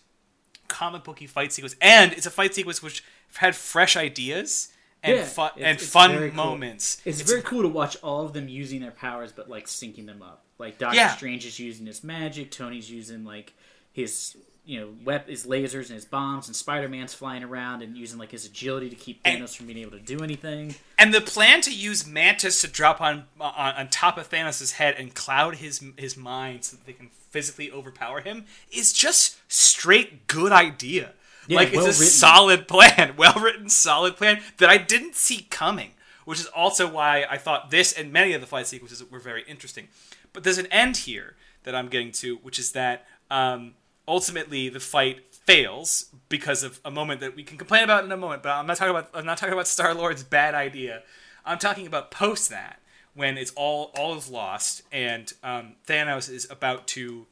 comic booky fight sequence, and it's a fight sequence which had fresh ideas and Yeah, fun it's- and it's fun cool. moments. It's, very cool to watch all of them using their powers, but like syncing them up. Like Doctor Yeah. Strange is using his magic, Tony's using like his you know wep- his lasers and his bombs, and Spider Man's flying around and using like his agility to keep And- Thanos from being able to do anything. And the plan to use Mantis to drop on on, on top of Thanos' head and cloud his his mind so that they can physically overpower him is just straight good idea. Yeah, like it's a well-written. solid plan, [laughs] well written, solid plan that I didn't see coming. Which is also why I thought this and many of the fight sequences were very interesting. But there's an end here that I'm getting to, which is that um, ultimately the fight fails because of a moment that we can complain about in a moment. But I'm not talking about I'm not talking about Star Lord's bad idea. I'm talking about post that when it's all all is lost and um, Thanos is about to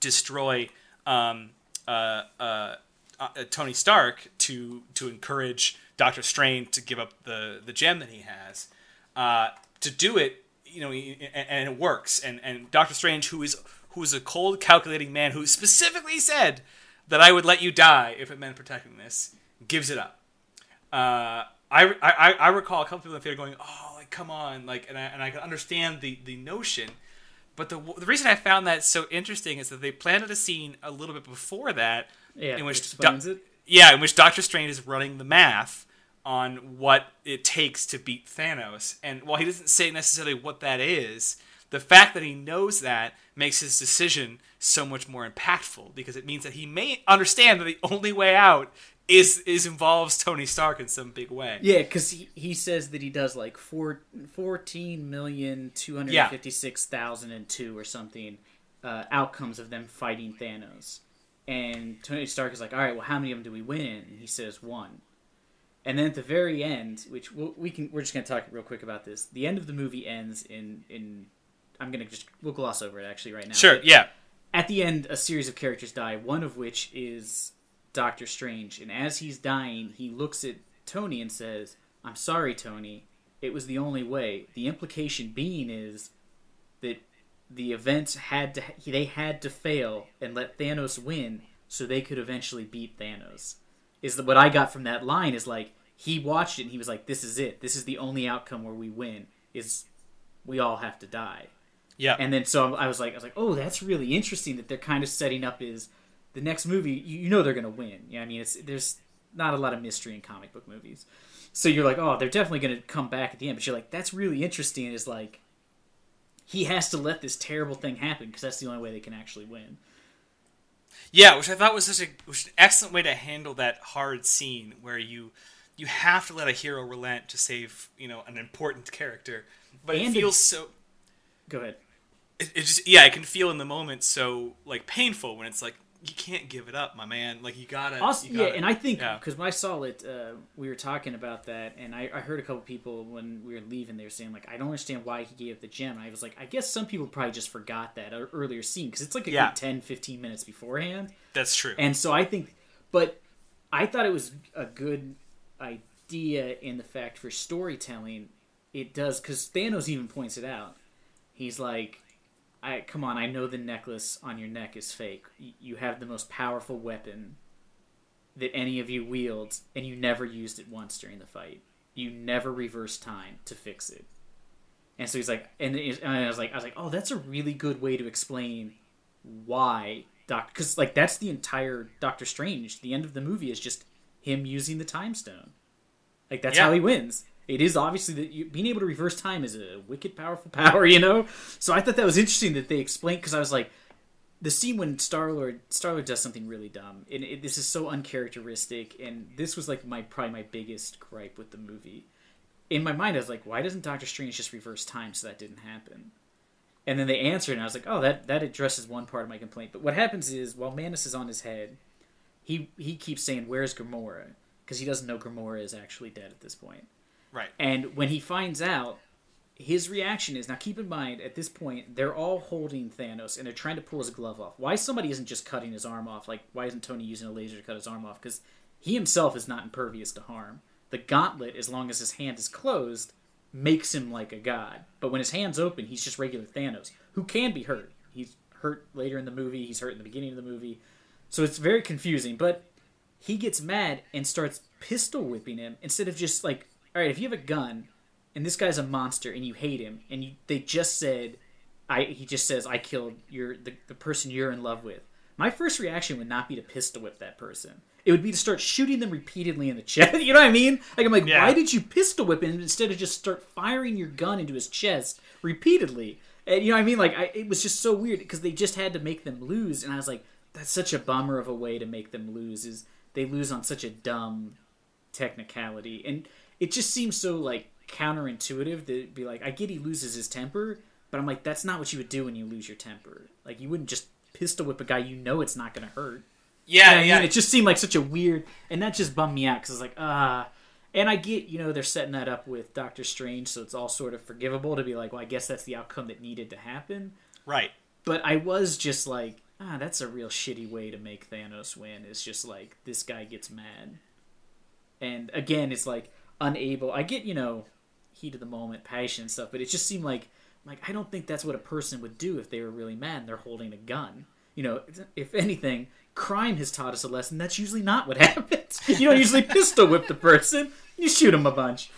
destroy um, uh, uh, uh, Tony Stark to to encourage Doctor Strange to give up the the gem that he has. Uh, to do it, you know, and, and it works. And and Doctor Strange, who is who is a cold, calculating man, who specifically said that I would let you die if it meant protecting this, gives it up. Uh, I, I, I recall a couple people in the theater going, "Oh, like come on!" Like, and I and I can understand the the notion, but the the reason I found that so interesting is that they planted a scene a little bit before that, Yeah, in which Do- it. yeah, in which Doctor Strange is running the math on what it takes to beat Thanos, and while he doesn't say necessarily what that is, the fact that he knows that makes his decision so much more impactful because it means that he may understand that the only way out is is involves Tony Stark in some big way. Yeah, because he, he says that he does like four, 14,256,002 or something uh, outcomes of them fighting Thanos. And Tony Stark is like, all right, well, how many of them do we win? And he says one. And then at the very end, which we'll, we can, we're just gonna talk real quick about this. The end of the movie ends in in. I'm gonna just we'll gloss over it actually right now. Sure, yeah. at the end, a series of characters die, one of which is Doctor Strange. And as he's dying, he looks at Tony and says, I'm sorry, Tony. It was the only way. The implication being is that the events had to, they had to fail and let Thanos win so they could eventually beat Thanos. Is that what I got from that line is like, he watched it and he was like, this is it. This is the only outcome where we win, is we all have to die. Yeah. And then so I was like, I was like, oh, that's really interesting that they're kind of setting up is the next movie. You, you know they're gonna win. Yeah, I mean, it's there's not a lot of mystery in comic book movies, so you're like, oh, they're definitely gonna come back at the end. But you're like, that's really interesting. Is like he has to let this terrible thing happen because that's the only way they can actually win. Yeah, which I thought was such a was an excellent way to handle that hard scene where you you have to let a hero relent to save you know an important character, but And it it- feels so. Go ahead. It, it just yeah, I can feel in the moment so like painful when it's like you can't give it up, my man. Like you gotta. Also, you yeah, gotta- and I think yeah. because when I saw it, uh, we were talking about that, and I, I heard a couple people when we were leaving, they were saying like, I don't understand why he gave up the gem. And I was like, I guess some people probably just forgot that earlier scene because it's like a Yeah. good 10, 15 minutes beforehand. that's true. And so I think, but I thought it was a good idea in the fact for storytelling. It does because Thanos even points it out. He's like, "I come on, I know the necklace on your neck is fake. You have the most powerful weapon that any of you wields, and you never used it once during the fight. You never reversed time to fix it." And so he's like, and, and I was like, I was like, oh, that's a really good way to explain why Doctor, because like that's the entire Doctor Strange. The end of the movie is just him using the time stone. Like that's Yeah. how he wins. It is obviously that you, being able to reverse time is a wicked powerful [laughs] power, you know. So I thought that was interesting that they explained because I was like, the scene when Star Lord Star Lord does something really dumb, and it, this is so uncharacteristic. And this was like my probably my biggest gripe with the movie. In my mind, I was like, why doesn't Doctor Strange just reverse time so that didn't happen? And then they answered, and I was like, oh, that that addresses one part of my complaint. But what happens is, while Mantis is on his head, he he keeps saying, "Where's Gamora?" Because he doesn't know Gamora is actually dead at this point. Right. And when he finds out, his reaction is now keep in mind at this point they're all holding Thanos and they're trying to pull his glove off. Why somebody isn't just cutting his arm off? Like why isn't Tony using a laser to cut his arm off? Because he himself is not impervious to harm. The gauntlet, as long as his hand is closed, makes him like a god. But when his hand's open, he's just regular Thanos, who can be hurt. He's hurt later in the movie. He's hurt in the beginning of the movie. So it's very confusing. But he gets mad and starts pistol whipping him instead of just like, all right, if you have a gun and this guy's a monster and you hate him and you they just said, I he just says I killed your the, the person you're in love with. My first reaction would not be to pistol whip that person. It would be to start shooting them repeatedly in the chest. [laughs] You know what I mean? Like I'm like, Yeah. why did you pistol whip him instead of just start firing your gun into his chest repeatedly? And you know what I mean? Like I, it was just so weird because they just had to make them lose, and I was like, that's such a bummer of a way to make them lose. Is they lose on such a dumb technicality, and it just seems so like counterintuitive to be like, I get he loses his temper, but I'm like, that's not what you would do when you lose your temper. Like you wouldn't just pistol whip a guy you know it's not going to hurt. Yeah, You know I yeah. mean? It just seemed like such a weird, and that just bummed me out because I was like, ah. and I get, you know, they're setting that up with Doctor Strange, so it's all sort of forgivable to be like, well, I guess that's the outcome that needed to happen. right. But I was just like, ah, that's a real shitty way to make Thanos win. It's just like this guy gets mad, and again, it's like unable. I get you know, heat of the moment, passion and stuff, but it just seemed like like I don't think that's what a person would do if they were really mad and they're holding a gun. You know, if anything, crime has taught us a lesson. That's usually not what [laughs] happens. You don't usually pistol whip the person. You shoot them a bunch.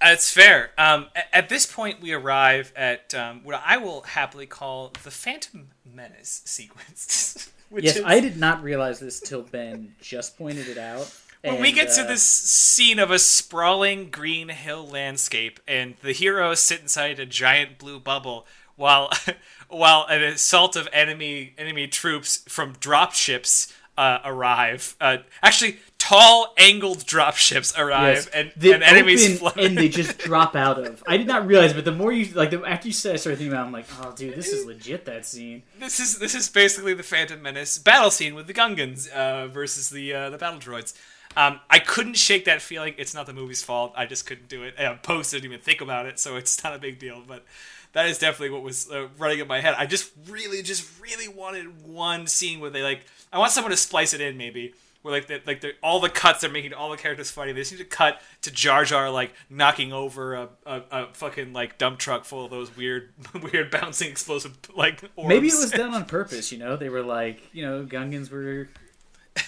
That's fair. Um, at this point, we arrive at um, what I will happily call the Phantom Menace sequence. [laughs] which Yes, is- I did not realize this till Ben just pointed it out. When we And, get to uh, this scene of a sprawling green hill landscape, and the heroes sit inside a giant blue bubble, while [laughs] while an assault of enemy enemy troops from drop ships uh, arrive. Uh, actually, tall angled drop ships arrive, Yes, and, they and enemies fly. and they just [laughs] drop out of. I did not realize, but the more you like, the after you said, I started thinking about. it, I'm like, oh, dude, this is legit. That scene. this is this is basically the Phantom Menace battle scene with the Gungans uh, versus the uh, the battle droids. Um, I couldn't shake that feeling. It's not the movie's fault. I just couldn't do it. And I post didn't even think about it, so it's not a big deal. But that is definitely what was uh, running in my head. I just really, just really wanted one scene where they like. I want someone to splice it in, maybe. Where like the, like all the cuts they're making all the characters fighting. They just need to cut to Jar Jar like knocking over a, a, a fucking like dump truck full of those weird [laughs] weird bouncing explosive like orbs. Maybe it was [laughs] done on purpose. You know, they were like, you know, Gungans were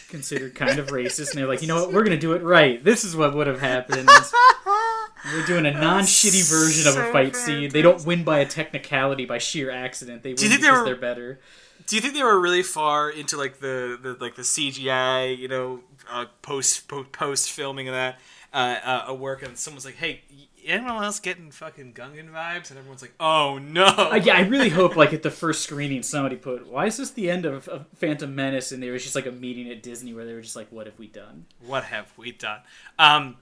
considered kind of racist, and they're like, you know what, we're gonna do it right. This is what would have happened. We're doing a non-shitty version of a so fight scene. They don't win by a technicality by sheer accident. They win you think they because were- they're better. Do you think they were really far into like the, the like the CGI, you know, uh, post post filming of that uh, uh, a work, and someone's like, "Hey, y- anyone else getting fucking Gungan vibes?" And everyone's like, "Oh no!" Uh, yeah, I really hope like at the [laughs] first screening somebody put, "Why is this the end of, of Phantom Menace?" And there was just like a meeting at Disney where they were just like, "What have we done?" what have we done? Um,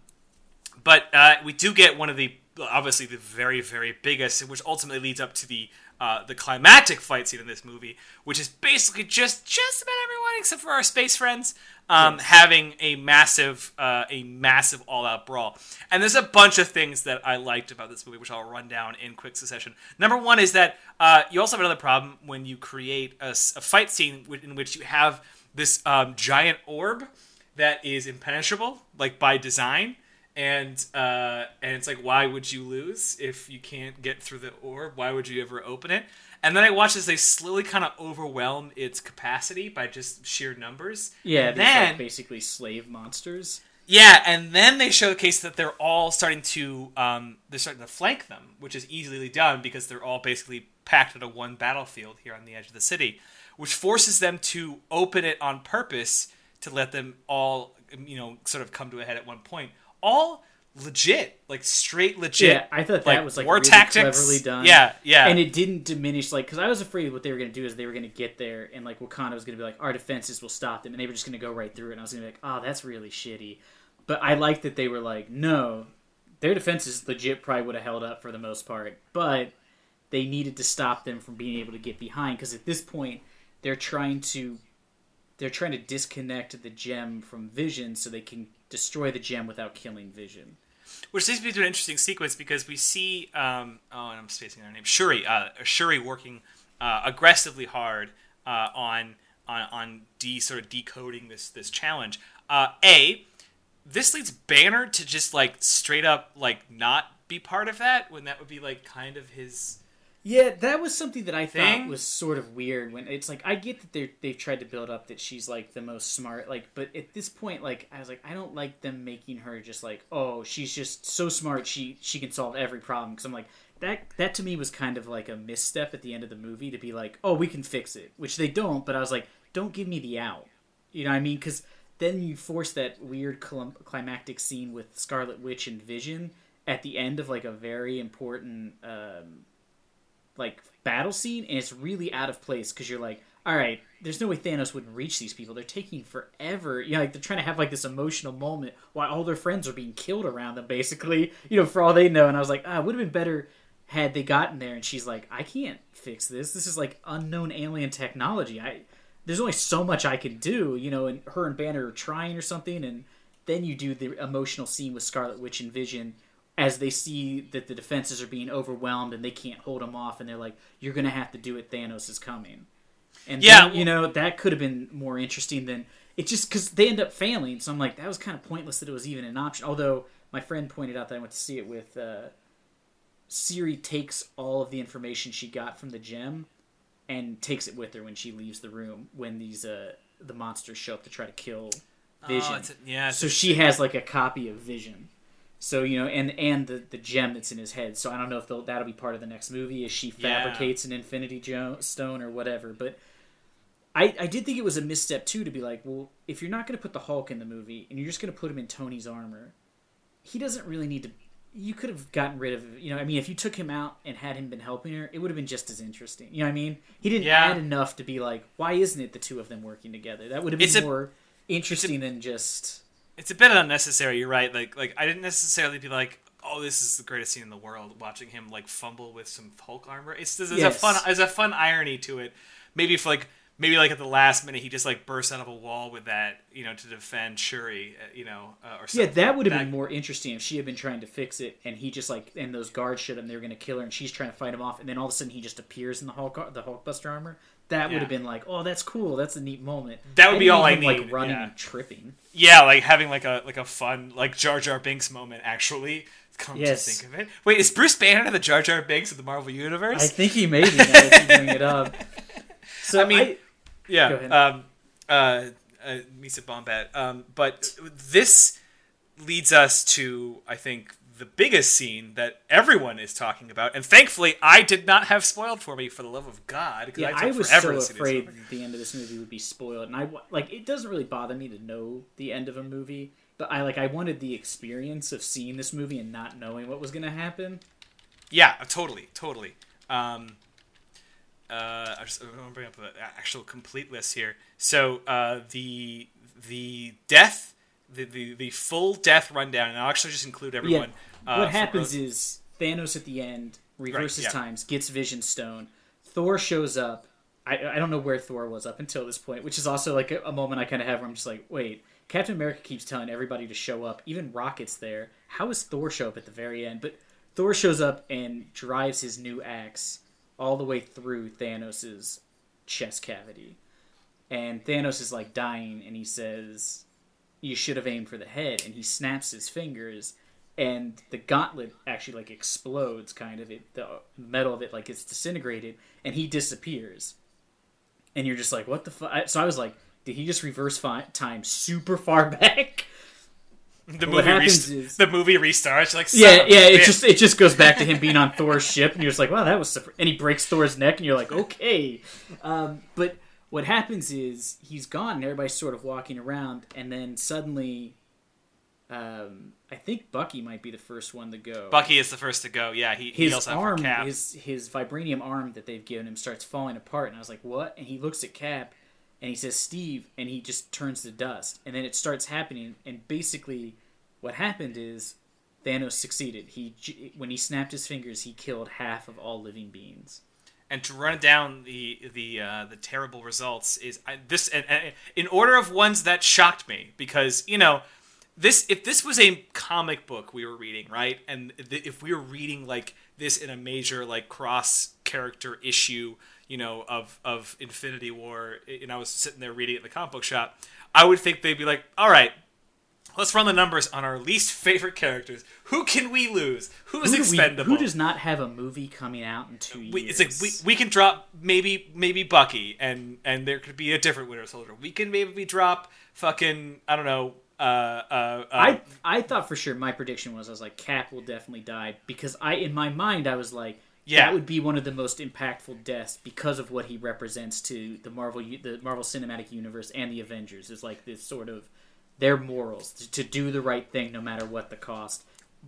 but uh, we do get one of the obviously the very very biggest, which ultimately leads up to the uh, the climactic fight scene in this movie, which is basically just just about everyone except for our space friends um, having a massive uh, a massive all out brawl. And there's a bunch of things that I liked about this movie, which I'll run down in quick succession. Number one is that uh, you also have another problem when you create a fight scene in which you have this um, giant orb that is impenetrable, like by design. And uh, and it's like, why would you lose if you can't get through the orb? Why would you ever open it? And then I watch as they slowly kind of overwhelm its capacity by just sheer numbers. Yeah, these then like basically slave monsters. yeah, and then they showcase that they're all starting to um, they're starting to flank them, which is easily done because they're all basically packed at a one battlefield here on the edge of the city, which forces them to open it on purpose to let them all you know sort of come to a head at one point. All legit, like straight legit. Yeah, I thought that was like war really tactics. cleverly done. Yeah, yeah. and it didn't diminish like because I was afraid what they were going to do is they were going to get there and like Wakanda was going to be like our defenses will stop them and they were just going to go right through it and I was going to be like oh that's really shitty, but I liked that they were like no, their defenses legit probably would have held up for the most part, but they needed to stop them from being able to get behind because at this point they're trying to they're trying to disconnect the gem from Vision so they can destroy the gem without killing Vision. Which seems to be an interesting sequence because we see, um, oh, and I'm spacing her name, Shuri, uh, Shuri working uh, aggressively hard uh, on on on de sort of decoding this this challenge. Uh, a, this leads Banner to just like straight up like not be part of that when that would be like kind of his. Yeah, that was something that I Thing? thought was sort of weird. When it's like I get that they they've tried to build up that she's like the most smart, like, but at this point, like I was like, I don't like them making her just like, oh, she's just so smart, she she can solve every problem. Because I'm like that that to me was kind of like a misstep at the end of the movie to be like, oh, we can fix it, which they don't. But I was like, don't give me the out, you know what I mean? Because then you force that weird clim- climactic scene with Scarlet Witch and Vision at the end of like a very important. Um, like battle scene and it's really out of place because you're like all right there's no way thanos wouldn't reach these people. They're taking forever. You know like they're trying to have like this emotional moment while all their friends are being killed around them basically [laughs] you know for all they know and i was like ah would have been better had they gotten there. And she's like i can't fix this. This is like unknown alien technology. I there's only so much i can do you know and her and banner are trying or something and then you do the emotional scene with scarlet witch and vision as they see that the defenses are being overwhelmed and they can't hold them off, and they're like, "You're gonna have to do it. Thanos is coming." And Yeah, then, you know that could have been more interesting than it just because they end up failing. So I'm like, that was kind of pointless that it was even an option. Although my friend pointed out that I went to see it with uh, Shuri takes all of the information she got from the gem and takes it with her when she leaves the room when these uh, the monsters show up to try to kill Vision. Oh, a- yeah. so she has like a copy of Vision. So you know, and and the the gem that's in his head. So I don't know if they'll, that'll be part of the next movie. Is she Yeah. fabricates an Infinity jo- Stone or whatever? But I I did think it was a misstep too to be like, well, if you're not going to put the Hulk in the movie and you're just going to put him in Tony's armor, he doesn't really need to. You could have gotten rid of, you know, I mean, if you took him out and had him been helping her, it would have been just as interesting. You know what I mean? He didn't Yeah. add enough to be like, why isn't it the two of them working together? That would have been It's a- more interesting than just. It's a bit unnecessary. You're right. Like like I didn't necessarily be like, oh, this is the greatest scene in the world. Watching him like fumble with some Hulk armor. It's there's, there's Yes. a fun there's a fun irony to it. Maybe if like maybe like at the last minute he just like bursts out of a wall with that you know to defend Shuri. uh, You know uh, or Yeah, that would have That- been more interesting if she had been trying to fix it, and he just like, and those guards showed him they were going to kill her, and she's trying to fight him off, and then all of a sudden he just appears in the Hulk, the Hulkbuster armor. That would have been like, oh, that's cool. That's a neat moment. That would be all I him, Like running yeah. and tripping. Yeah, like having like a like a fun like Jar Jar Binks moment. Actually, come Yes. to think of it. Wait, is Bruce Banner the Jar Jar Binks of the Marvel Universe? I think he may be now that you bring it up. [laughs] So I mean, yeah. Go ahead. Um, uh, uh, Misa Bombat. Um, but this leads us to, I think, the biggest scene that everyone is talking about, and thankfully, I did not have spoiled for me for the love of God. Because yeah, I, I was forever so to see this afraid the end of this movie would be spoiled, and I like it doesn't really bother me to know the end of a movie, but I like I wanted the experience of seeing this movie and not knowing what was going to happen. Yeah, totally, totally. Um, uh, I just I want to bring up the actual complete list here. So uh, the the death, the, the the full death rundown, and I'll actually just include everyone. uh, what happens early- is Thanos at the end reverses yeah. times, gets Vision Stone. Thor shows up. I, I don't know where Thor was up until this point, which is also like a, a moment I kind of have where I'm just like, wait, Captain America keeps telling everybody to show up. Even Rocket's there. How does Thor show up at the very end? But Thor shows up and drives his new axe all the way through Thanos's chest cavity. And Thanos is like dying, and he says, "You should have aimed for the head." And he snaps his fingers, and the gauntlet actually like explodes. Kind of it, the metal of it like gets disintegrated, and he disappears. And you're just like, "What the fuck?" So I was like, "Did he just reverse time super far [laughs] back?" the what movie rest- is- the movie restarts. Like Yeah, yeah. It bitch. just it just goes back to him being on [laughs] Thor's ship, and you're just like, wow, that was. Surpri-. And he breaks Thor's neck, and you're like, okay. Um, but what happens is he's gone, and everybody's sort of walking around, and then suddenly, um, I think Bucky might be the first one to go. Bucky is the first to go. Yeah, he, he his out arm, his his vibranium arm that they've given him starts falling apart, and I was like, "What?" And he looks at Cap, and he says, "Steve," and he just turns to dust, and then it starts happening, and basically, what happened is Thanos succeeded. He when he snapped his fingers, he killed half of all living beings. And to run down the the uh, the terrible results is I, this and, and in order of ones that shocked me because you know this if this was a comic book we were reading right and th- if we were reading like this in a major like cross character issue you know of of Infinity War and I was sitting there reading it in the comic book shop I would think they'd be like all right let's run the numbers on our least favorite characters who can we lose who's Who, do we- expendable who does not have a movie coming out in two we, years? it's like we, we can drop maybe maybe Bucky and and there could be a different Winter Soldier. We can maybe drop fucking I don't know. Uh, uh, uh, I I thought for sure my prediction was I was like Cap will definitely die because I in my mind I was like Yeah. that would be one of the most impactful deaths because of what he represents to the Marvel the Marvel Cinematic Universe and the Avengers is like this sort of their morals to, to do the right thing no matter what the cost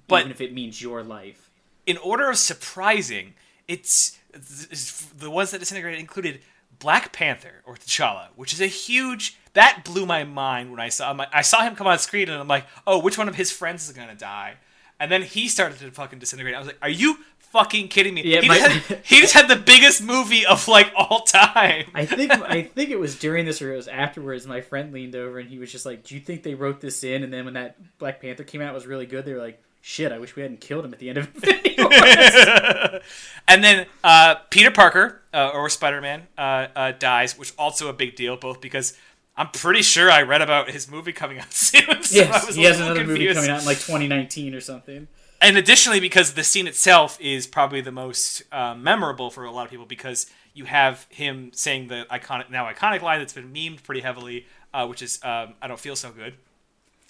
But- even if it means your life. in order of surprising, it's, it's the ones that disintegrated included Black Panther or T'Challa, which is a huge. That blew my mind when I saw him. I saw him come on screen and I'm like, oh, which one of his friends is gonna die? And then he started to fucking disintegrate. I was like, are you fucking kidding me? Yeah, he, my- just had, [laughs] he just had the biggest movie of like all time. I think I [laughs] think it was during this or it was afterwards. My friend leaned over and he was just like, "Do you think they wrote this in?" And then when that Black Panther came out, it was really good. They were like, shit, I wish we hadn't killed him at the end of Wars. [laughs] and then uh, Peter Parker uh, or Spider Man uh, uh, dies, which also a big deal, both because I'm pretty sure I read about his movie coming out [laughs] soon. So I yes, was he a has another movie coming out in like 2019 or something. and additionally because the scene itself is probably the most uh, memorable for a lot of people because you have him saying the iconic now iconic line that's been memed pretty heavily uh, which is um, i don't feel so good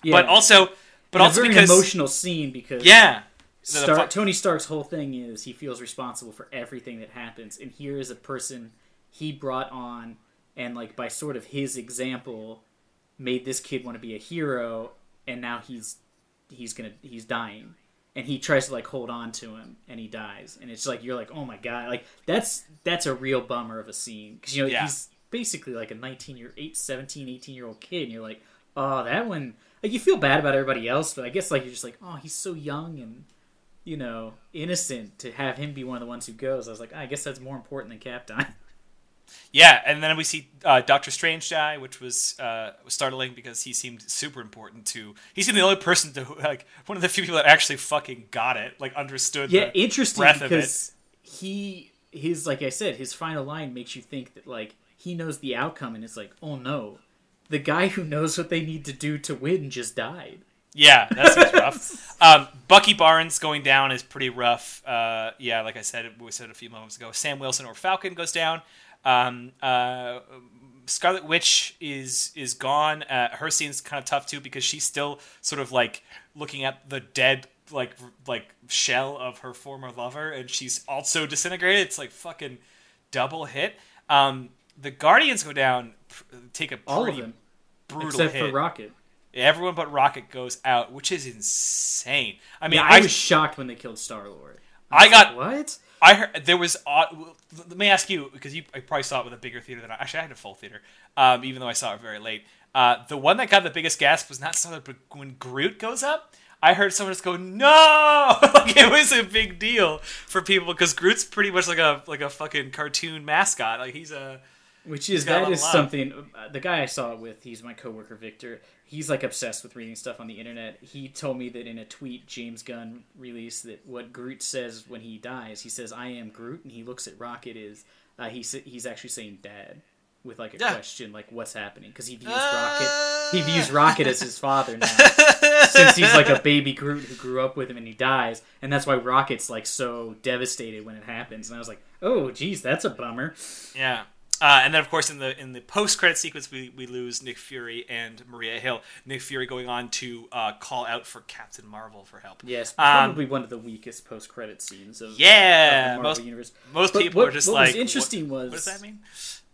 Yeah. but also but And a also very because emotional scene because yeah the- the fu- Tony Stark's whole thing is he feels responsible for everything that happens, and here is a person he brought on, and like by sort of his example, made this kid want to be a hero, and now he's he's gonna he's dying, and he tries to like hold on to him, and he dies, and it's like you're like oh my god, like that's that's a real bummer of a scene because you know Yeah. he's basically like a 19 year 8 17 18 year old kid and you're like oh that one like you feel bad about everybody else but i guess like you're just like oh he's so young and you know, innocent to have him be one of the ones who goes. I was like, "Ah, I guess that's more important than Cap dying. [laughs] yeah and then we see uh, doctor strange die which was uh, startling because he seemed super important to he seemed the only person to like one of the few people that actually fucking got it like understood Yeah, the interesting breadth of it. because he his like I said, his final line makes you think that like he knows the outcome, and it's like, oh no, the guy who knows what they need to do to win just died. Yeah, that seems [laughs] rough. Um, Bucky Barnes going down is pretty rough. Uh, yeah, like I said, we said a few moments ago. Sam Wilson or Falcon goes down. Um, uh, Scarlet Witch is is gone. Uh, her scene's kind of tough too because she's still sort of like looking at the dead like like shell of her former lover, and she's also disintegrated. It's like fucking double hit. Um, the Guardians go down, pr- take a All of them, brutal except hit. for Rocket. Everyone but Rocket goes out, which is insane. I mean, Yeah, I I was shocked when they killed Star Lord. I got- what? I heard there was. Uh, let me ask you because you I probably saw it with a bigger theater than I. Actually, I had a full theater, um, even though I saw it very late. Uh, the one that got the biggest gasp was not Star but when Groot goes up. I heard someone just go, "No!" [laughs] like it was a big deal for people because Groot's pretty much like a like a fucking cartoon mascot. Like he's a Which is got a lot that is something. Uh, the guy I saw it with, he's my coworker Victor. He's like obsessed with reading stuff on the internet. He told me that in a tweet James Gunn released that what Groot says when he dies, he says "I am Groot," and he looks at Rocket is uh, he he's actually saying "Dad" with like a Yeah. question like "What's happening?" because he views Uh. Rocket he views Rocket as his father now [laughs] since he's like a baby Groot who grew up with him and he dies, and that's why Rocket's like so devastated when it happens. And I was like, "Oh, geez, that's a bummer." Yeah. Uh, and then, of course, in the in the post credit sequence, we, we lose Nick Fury and Maria Hill. Nick Fury going on to uh, call out for Captain Marvel for help. Yes, Um, probably one of the weakest post-credit scenes of, Yeah, of the Marvel most universe. most But people what- are just what like, was interesting what, was what does that mean?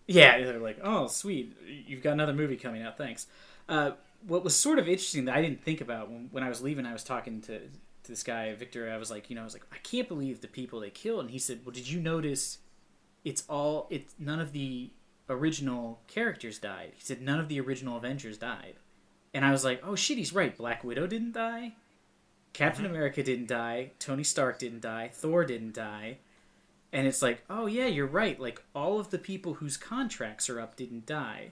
Yeah, they're like, "Oh, sweet, you've got another movie coming out. Thanks." Uh, what was sort of interesting that I didn't think about when, when I was leaving, I was talking to, to this guy Victor. I was like, you know, I was like, I can't believe the people they killed, and he said, "Well, did you notice? It's all it's none of the original characters died." He said, "None of the original Avengers died," and I was like, "Oh shit, he's right. Black Widow didn't die." Captain Mm-hmm. America didn't die. Tony Stark didn't die. Thor didn't die. And it's like, oh yeah, you're right. Like all of the people whose contracts are up didn't die.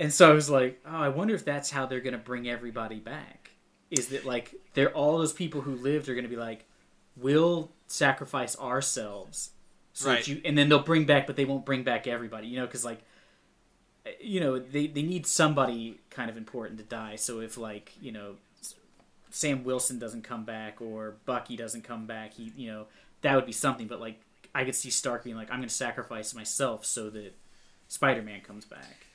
And so I was like, oh, I wonder if that's how they're going to bring everybody back. Is that like they're all those people who lived are going to be like, we'll sacrifice ourselves, so Right. you, and then they'll bring back, but they won't bring back everybody, you know, because like, you know, they they need somebody kind of important to die. So if like you know, Sam Wilson doesn't come back or Bucky doesn't come back, he you know that would be something. But like I could see Stark being like, I'm going to sacrifice myself so that Spider Man comes back.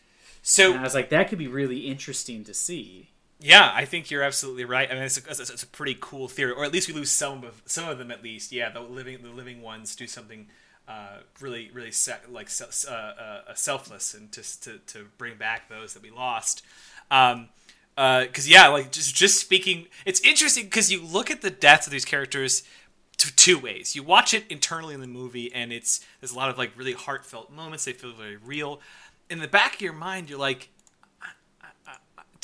So And I was like, that could be really interesting to see. Yeah, I think you're absolutely right. I mean, it's a, it's a- it's a pretty cool theory, or at least we lose some of some of them. At least, yeah, the living the living ones do something uh, really really se- like se- uh, uh, selfless and just to, to bring back those that we lost. Um, because yeah, like just just speaking, it's interesting because you look at the deaths of these characters to two ways. You watch it internally in the movie, and it's there's a lot of like really heartfelt moments. They feel very real. In the back of your mind, you're like,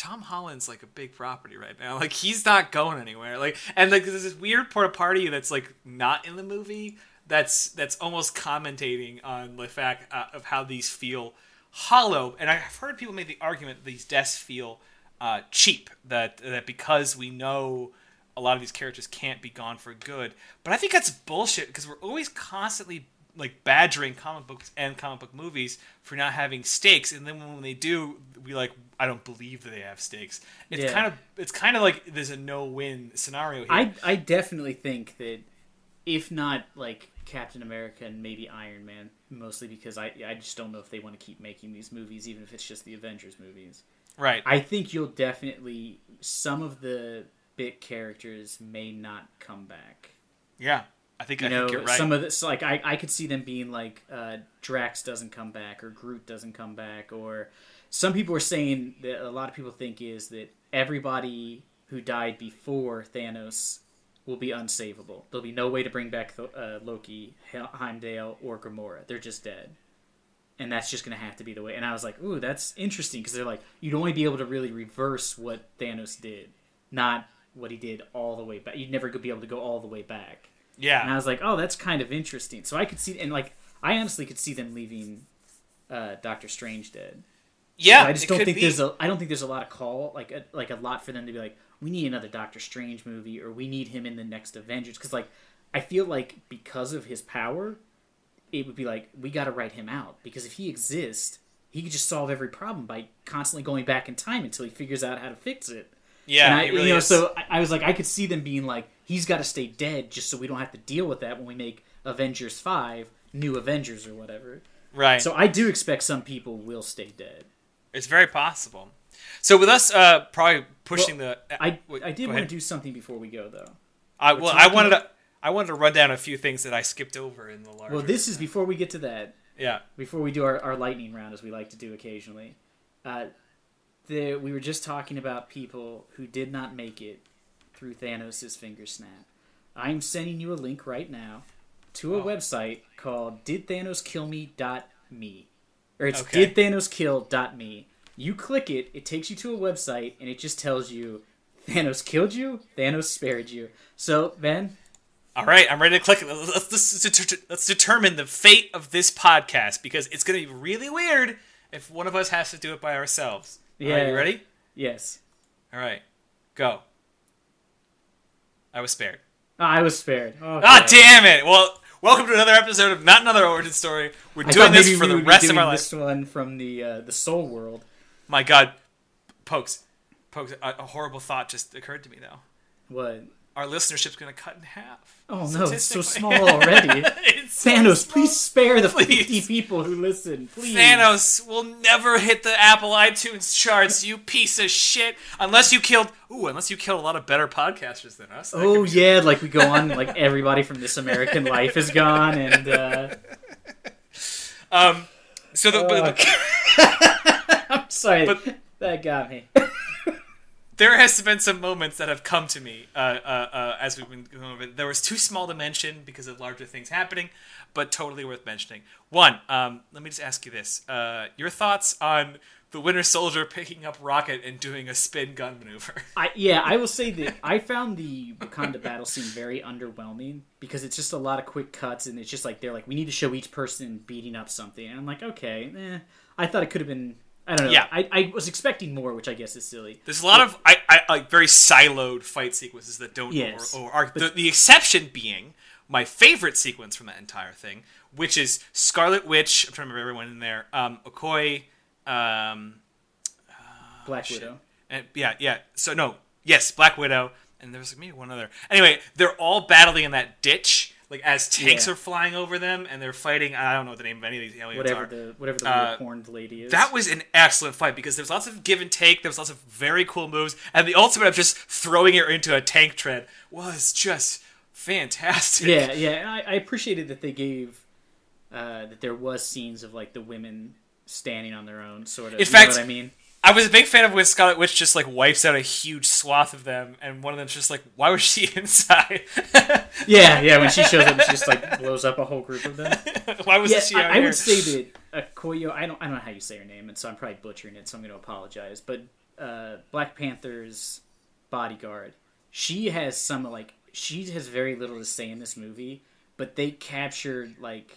Tom Holland's like a big property right now. Like he's not going anywhere. Like and like there's this weird part of party that's like not in the movie. That's that's almost commentating on the fact uh, of how these feel hollow. And I've heard people make the argument that these deaths feel uh, cheap. That that because we know a lot of these characters can't be gone for good. But I think that's bullshit because we're always constantly like badgering comic books and comic book movies for not having stakes, and then when they do, we like I don't believe that they have stakes. It's Yeah. kind of it's kind of like there's a no win scenario here. I I definitely think that if not like Captain America and maybe Iron Man, mostly because I I just don't know if they want to keep making these movies, even if it's just the Avengers movies. right. I think you'll definitely some of the bit characters may not come back. yeah. I think You I know, think right. some of this like I I could see them being like uh, Drax doesn't come back or Groot doesn't come back or some people are saying that a lot of people think is that everybody who died before Thanos will be unsavable. There'll be no way to bring back uh, Loki, He- Heimdall, or Gamora. They're just dead. And that's just going to have to be the way. And I was like, ooh, that's interesting because they're like, you'd only be able to really reverse what Thanos did, not what he did all the way back. You'd never be able to go all the way back. Yeah. And. I was like, oh, that's kind of interesting. So I could see, and like, I honestly could see them leaving uh, Doctor Strange dead. Yeah. I just don't think be. there's a I don't think there's a lot of call like a, like a lot for them to be like we need another Doctor Strange movie or we need him in the next Avengers because like I feel like because of his power it would be like we got to write him out because if he exists he could just solve every problem by constantly going back in time until he figures out how to fix it. Yeah. and I, really you know, is. so I, I was like, I could see them being like, he's got to stay dead just so we don't have to deal with that when we make Avengers five, New Avengers or whatever. right. So I do expect some people will stay dead. It's very possible. So with us, uh, probably pushing the. I wait, I did want to do something before we go though. I, well, I wanted to. I wanted to run down a few things that I skipped over in the larger. Well, this is before we get to that. Yeah. Before we do our, our lightning round, as we like to do occasionally. Uh, the, we were just talking about people who did not make it through Thanos' finger snap. I'm sending you a link right now to a Oh. website called didthanoskillme.me. Or it's Okay. didthanoskill.me. You click it, it takes you to a website, and it just tells you Thanos killed you, Thanos spared you. So, Ben, All right, I'm ready to click. it. Let's, let's, let's, determine the fate of this podcast because it's going to be really weird if one of us has to do it by ourselves. All right, Yeah. you ready? yes. All right, go. I was spared. Oh, I was spared. Oh, Ah, God. damn it! Well, welcome to another episode of Not Another Origin Story. We're I doing this for the rest of our life. This one from the uh, the Soul World. My God, pokes, pokes. A, a horrible thought just occurred to me though. What? Our listenership's going to cut in half. Oh no, it's so small already. [laughs] So Thanos, small. please spare the Please. 50 people who listen. Please. Thanos will never hit the Apple iTunes charts, you piece of shit. Unless you killed, ooh, unless you killed a lot of better podcasters than us. Oh yeah, like we go [laughs] on, like everybody from This American Life is gone, and uh, [laughs] Um. So the, but the- [laughs] I'm sorry, But- that got me. [laughs] there has been some moments that have come to me uh, uh, uh, as we've been going over. There was too small to mention because of larger things happening, but totally worth mentioning. One, um, let me just ask you this: uh, your thoughts on the Winter Soldier picking up Rocket and doing a spin gun maneuver? [laughs] I, yeah, I will say that I found the Wakanda battle scene very underwhelming because it's just a lot of quick cuts, and it's just like they're like, we need to show each person beating up something, and I'm like, okay, eh. I thought it could have been. I don't know. Yeah. I, I was expecting more, which I guess is silly. There's a lot of I, I like very siloed fight sequences that don't Yes. or, or are the, the exception being my favorite sequence from that entire thing, which is Scarlet Witch. I'm trying to remember everyone in there. Um, Okoye, um, Black shit. Widow. and yeah, yeah. So no, yes, Black Widow, and there was maybe one other. Anyway, they're all battling in that ditch, like as tanks Yeah. are flying over them, and they're fighting. I don't know the name of any of these aliens Whatever are. the whatever the Uh, horned lady is. That was an excellent fight because there was lots of give and take. There was lots of very cool moves, and the ultimate of just throwing her into a tank tread was just fantastic. yeah, yeah. And I, I appreciated that they gave uh, that there was scenes of like the women standing on their own, sort of. In you fact- know what I mean? I was a big fan of when Scarlet Witch just like wipes out a huge swath of them, and one of them's just like, "Why was she [laughs] inside? Yeah, yeah. When she shows up, she just like blows up a whole group of them. [laughs] Why was Yeah, she out I, I would say that uh, Koyo. I don't. I don't know how you say her name, and so I'm probably butchering it. So I'm going to apologize. But uh, Black Panther's bodyguard, she has some like she has very little to say in this movie, but they captured like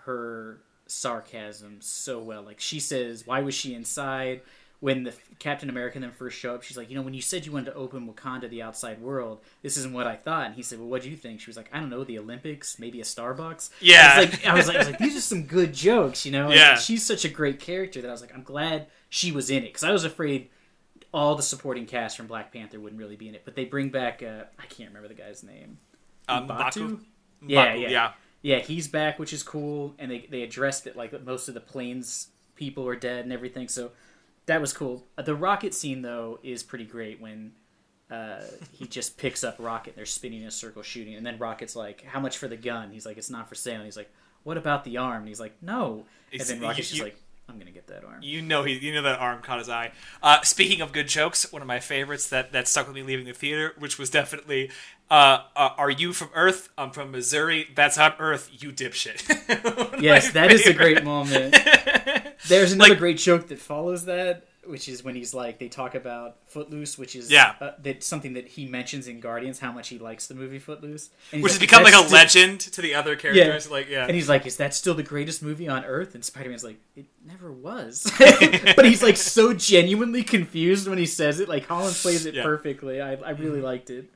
her sarcasm so well. Like she says, "Why was she inside?" When the Captain America then first show up, she's like, you know, when you said you wanted to open Wakanda to the outside world, this isn't what I thought. And he said, well, what do you think? She was like, I don't know, the Olympics, maybe a Starbucks. Yeah. I was like, I was like, I was like these are some good jokes, you know. And Yeah. she's such a great character that I was like, I'm glad she was in it because I was afraid all the supporting cast from Black Panther wouldn't really be in it, but they bring back uh, I can't remember the guy's name. Um, Batu? Baku? Yeah, yeah. yeah. Yeah, he's back, which is cool, and they they addressed it like most of the planes people are dead and everything, so that was cool. Uh, The rocket scene though is pretty great when uh, he just picks up Rocket and they're spinning in a circle shooting, and then Rocket's like, "How much for the gun?" He's like, "It's not for sale." And he's like, "What about the arm?" And he's like, "No." And then Rocket's just like, "I'm gonna get that arm." You know he, you know that arm caught his eye. Uh, speaking of good jokes, one of my favorites that, that stuck with me leaving the theater, which was definitely, uh, uh, "Are you from Earth? I'm from Missouri. That's not Earth. You dipshit." [laughs] Yes, that is a great moment. [laughs] There's another Like- great joke that follows that, which is when he's like, they talk about Footloose, which is Yeah. uh, that's something that he mentions in Guardians, how much he likes the movie Footloose, Which has become like a still-" legend to the other characters. Like, yeah. And he's like, "Is that still the greatest movie on Earth?" And Spider Man's like, "It never was." [laughs] but he's like so genuinely confused when he says it. Like Holland plays it Yeah. perfectly. I, I really liked it.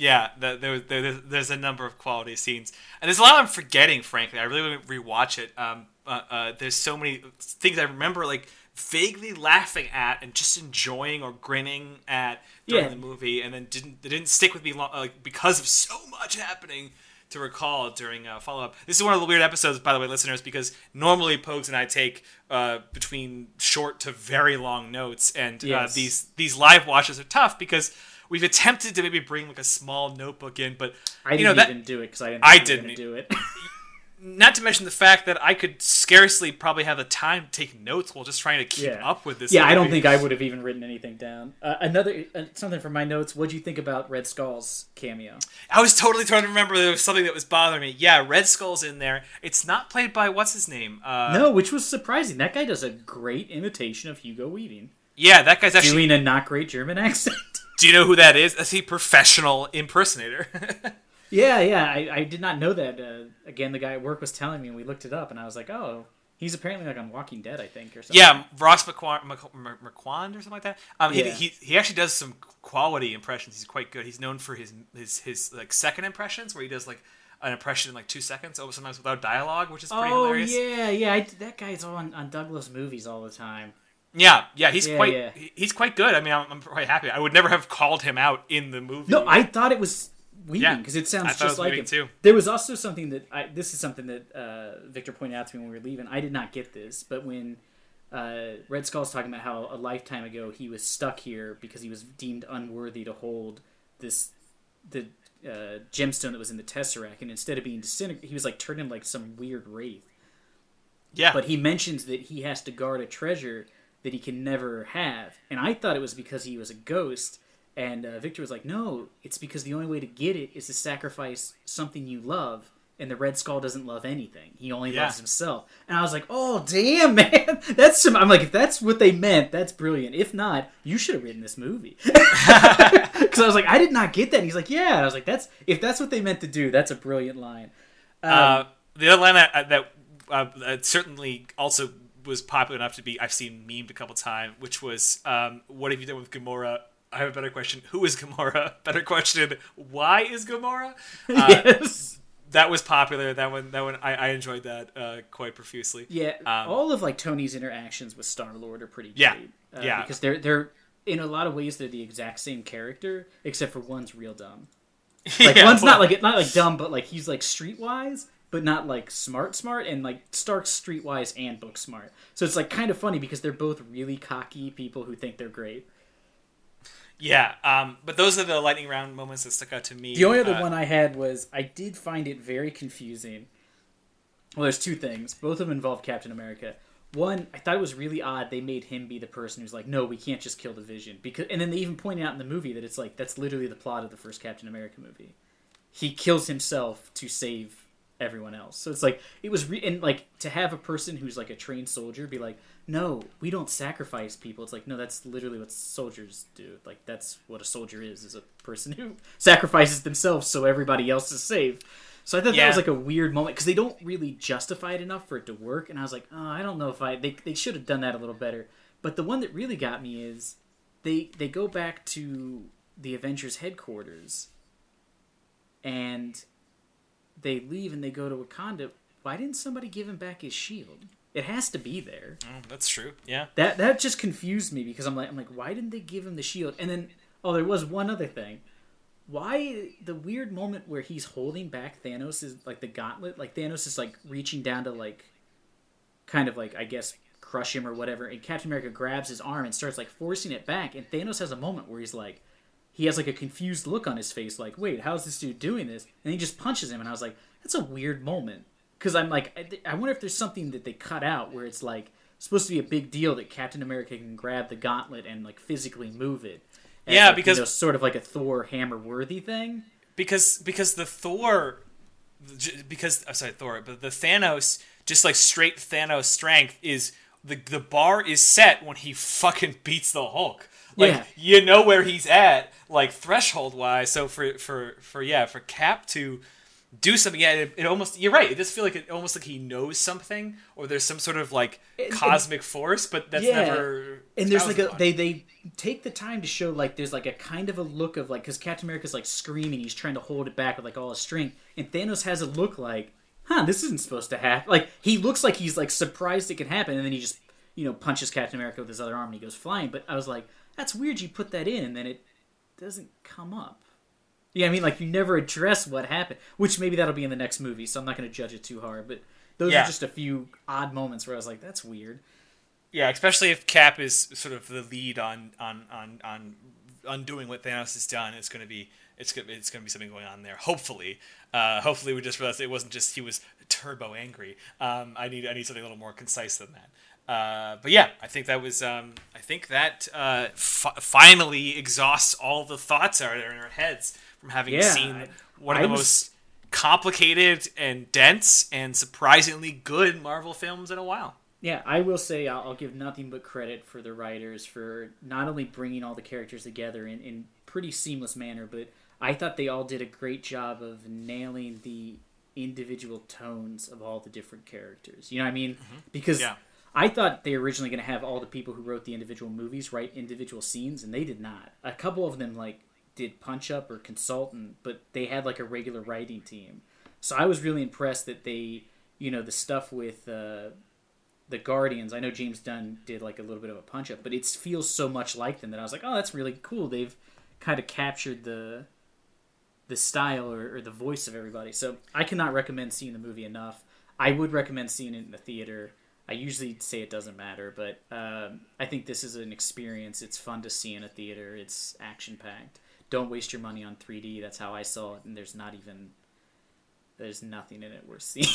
Yeah, the, there, there, there's a number of quality scenes, and there's a lot I'm forgetting. Frankly, I really want to rewatch it. Um, uh, uh, there's so many things I remember, like vaguely laughing at and just enjoying or grinning at during Yeah. the movie, and then didn't they didn't stick with me long, like because of so much happening to recall during uh, follow up. This is one of the weird episodes, by the way, listeners, because normally Pogues and I take uh, between short to very long notes, and uh, these these live watches are tough because we've attempted to maybe bring like a small notebook in, but I didn't you know that even do it because I didn't. I think you were gonna didn't. do it. Not to mention the fact that I could scarcely probably have the time to take notes while just trying to keep Yeah. up with this. yeah, I don't think I would have even written anything down. Uh, another uh, something from my notes. What do you think about Red Skull's cameo? I was totally trying to remember there was something that was bothering me. Yeah, Red Skull's in there. It's not played by what's his name. Uh, no, which was surprising. That guy does a great imitation of Hugo Weaving, Yeah, that guy's actually. doing a not great German [laughs] accent. Do you know who that is? That's a professional impersonator. [laughs] Yeah, yeah, I, I did not know that. Uh, again, the guy at work was telling me, and we looked it up, and I was like, oh, he's apparently like on Walking Dead, I think, or something. yeah, Ross McQuan, Mc- Mc- McQuan or something like that. Um, he, Yeah. he he actually does some quality impressions. He's quite good. He's known for his his his like second impressions where he does like an impression in like two seconds, oh, sometimes without dialogue, which is pretty Oh hilarious. yeah, yeah. I, that guy's on on Douglas movies all the time. Yeah, yeah, he's Yeah, quite yeah. he's quite good. I mean, I'm, I'm quite happy. I would never have called him out in the movie. No, I thought it was Weaving Yeah, because it sounds it just was like him. too. There was also something that I. This is something that uh, Victor pointed out to me when we were leaving. I did not get this, but when uh, Red Skull's talking about how a lifetime ago he was stuck here because he was deemed unworthy to hold this the uh, gemstone that was in the tesseract, and instead of being disintegrated, he was like turned into like some weird wraith. yeah, But he mentions that he has to guard a treasure that he can never have, and I thought it was because he was a ghost. And uh, Victor was like, "No, it's because the only way to get it is to sacrifice something you love." And the Red Skull doesn't love anything; he only Yeah. loves himself. And I was like, "Oh, damn, [laughs] man, that's some." I'm like, if that's what they meant, that's brilliant. If not, you should have written this movie. [laughs] [laughs] Because I was like, I did not get that. And he's like, "Yeah." And I was like, "That's if that's what they meant to do, that's a brilliant line." Um, uh, the other line that, that uh, that certainly also was popular enough to be I've seen memed a couple times, which was um, "What have you done with Gamora?" I have a better question. Who is Gamora? [laughs] Better question. Why is Gamora? [laughs] Uh, yes. That was popular. That one. That one. I, I enjoyed that uh, quite profusely. Yeah, Um, all of like Tony's interactions with Star Lord are pretty Yeah, great. Uh, yeah. because they're they're in a lot of ways they're the exact same character, except for one's real dumb. [laughs] Like Yeah, one's not like not like dumb, but like he's like streetwise, but not like smart smart, and like Stark's streetwise and book smart. So it's like kind of funny because they're both really cocky people who think they're great. Yeah, um, but those are the lightning round moments that stuck out to me. The only other Uh, one I had was I did find it very confusing. Well, there's two things. Both of them involve Captain America. One, I thought it was really odd they made him be the person who's like, no, we can't just kill the Vision because, and then they even pointed out in the movie that it's like that's literally the plot of the first Captain America movie. He kills himself to save everyone else. So it's like it was, re- and like to have a person who's like a trained soldier be like, no, we don't sacrifice people. It's like no, that's literally what soldiers do. Like that's what a soldier is: is a person who [laughs] sacrifices themselves so everybody else is saved." So I thought that was like a weird moment because they don't really justify it enough for it to work. And I was like, oh, I don't know if I they they should have done that a little better. But the one that really got me is they they go back to the Avengers headquarters and they leave and they go to Wakanda. Why didn't somebody give him back his shield? It has to be there. Oh, that's true. Yeah. That that just confused me because I'm like I'm like why didn't they give him the shield? And then oh there was one other thing. Why the weird moment where he's holding back Thanos is like the gauntlet, like Thanos is like reaching down to like kind of like I guess crush him or whatever, and Captain America grabs his arm and starts like forcing it back, and Thanos has a moment where he's like he has like a confused look on his face, like, wait, how's this dude doing this? And he just punches him, and I was like, that's a weird moment. Because I'm like, I, I wonder if there's something that they cut out where it's like supposed to be a big deal that Captain America can grab the gauntlet and like physically move it. As, Yeah, like, because- you know, sort of like a Thor hammer worthy thing. because because the Thor, because I'm sorry Thor, but the Thanos just like straight Thanos strength is the the bar is set when he fucking beats the Hulk. Like Yeah. you know where he's at, like threshold wise. So for for for yeah for Cap to do something, yeah, it, it almost you're right. It does feel like it almost like he knows something, or there's some sort of like cosmic force, but that's Yeah. never. And there's like a they they take the time to show like there's like a kind of a look of like because Captain America's like screaming, he's trying to hold it back with like all his strength, and Thanos has a look like, huh, this isn't supposed to happen. Like he looks like he's like surprised it can happen, and then he just you know punches Captain America with his other arm and he goes flying. But I was like, that's weird. You put that in, and then it doesn't come up. Yeah, I mean, like you never address what happened, which maybe that'll be in the next movie, so I'm not going to judge it too hard. But those Yeah. are just a few odd moments where I was like, that's weird. Yeah, especially if Cap is sort of the lead on on on on undoing what Thanos has done. It's going to be it's going it's going to be something going on there. Hopefully, uh, hopefully we just realized it wasn't just he was turbo angry. Um, I need I need something a little more concise than that. Uh, but yeah, I think that was um, I think that uh, fi- finally exhausts all the thoughts that are in our heads from having Yeah, seen one of I the was- most complicated and dense and surprisingly good Marvel films in a while. Yeah, I will say I'll, I'll give nothing but credit for the writers for not only bringing all the characters together in, in pretty seamless manner, but I thought they all did a great job of nailing the individual tones of all the different characters. You know what I mean? Because Yeah. I thought they were originally going to have all the people who wrote the individual movies write individual scenes, and they did not. A couple of them like did punch up or consultant, but they had like a regular writing team. So I was really impressed that they, you know, the stuff with uh, the Guardians. I know James Gunn did like a little bit of a punch up, but it feels so much like them that I was like, oh, that's really cool. They've kind of captured the the style or, or the voice of everybody. So I cannot recommend seeing the movie enough. I would recommend seeing it in the theater. I usually say it doesn't matter, but um, I think this is an experience. It's fun to see in a theater. It's action packed. Don't waste your money on 3D. That's how I saw it, and there's not even there's nothing in it worth seeing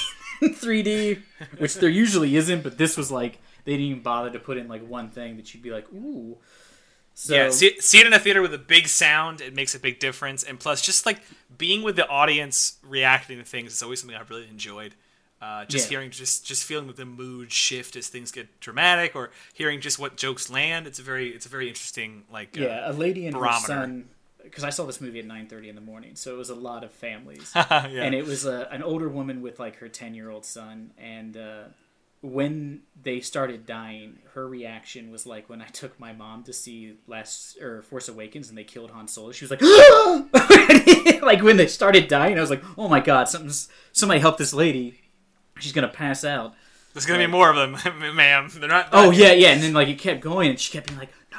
in 3D, which there usually isn't. But this was like they didn't even bother to put in like one thing that you'd be like, ooh. So yeah, see, see it in a theater with a big sound. It makes a big difference, and plus, just like being with the audience, reacting to things is always something I've really enjoyed. Uh, just Yeah. hearing, just just feeling the mood shift as things get dramatic, or hearing just what jokes land. It's a very, it's a very interesting like. Uh, yeah, a lady and her barometer. son. Because I saw this movie at 9:30 in the morning, so it was a lot of families. [laughs] yeah. and it was a, an older woman with like her 10 year old son and uh, when they started dying her reaction was like when i took my mom to see last or force awakens and they killed han solo she was like [gasps] [laughs] like when they started dying i was like oh my god something's somebody help this lady she's gonna pass out There's gonna be more of them, [laughs] ma'am. They're not. oh yeah yeah and then like it kept going and she kept being like no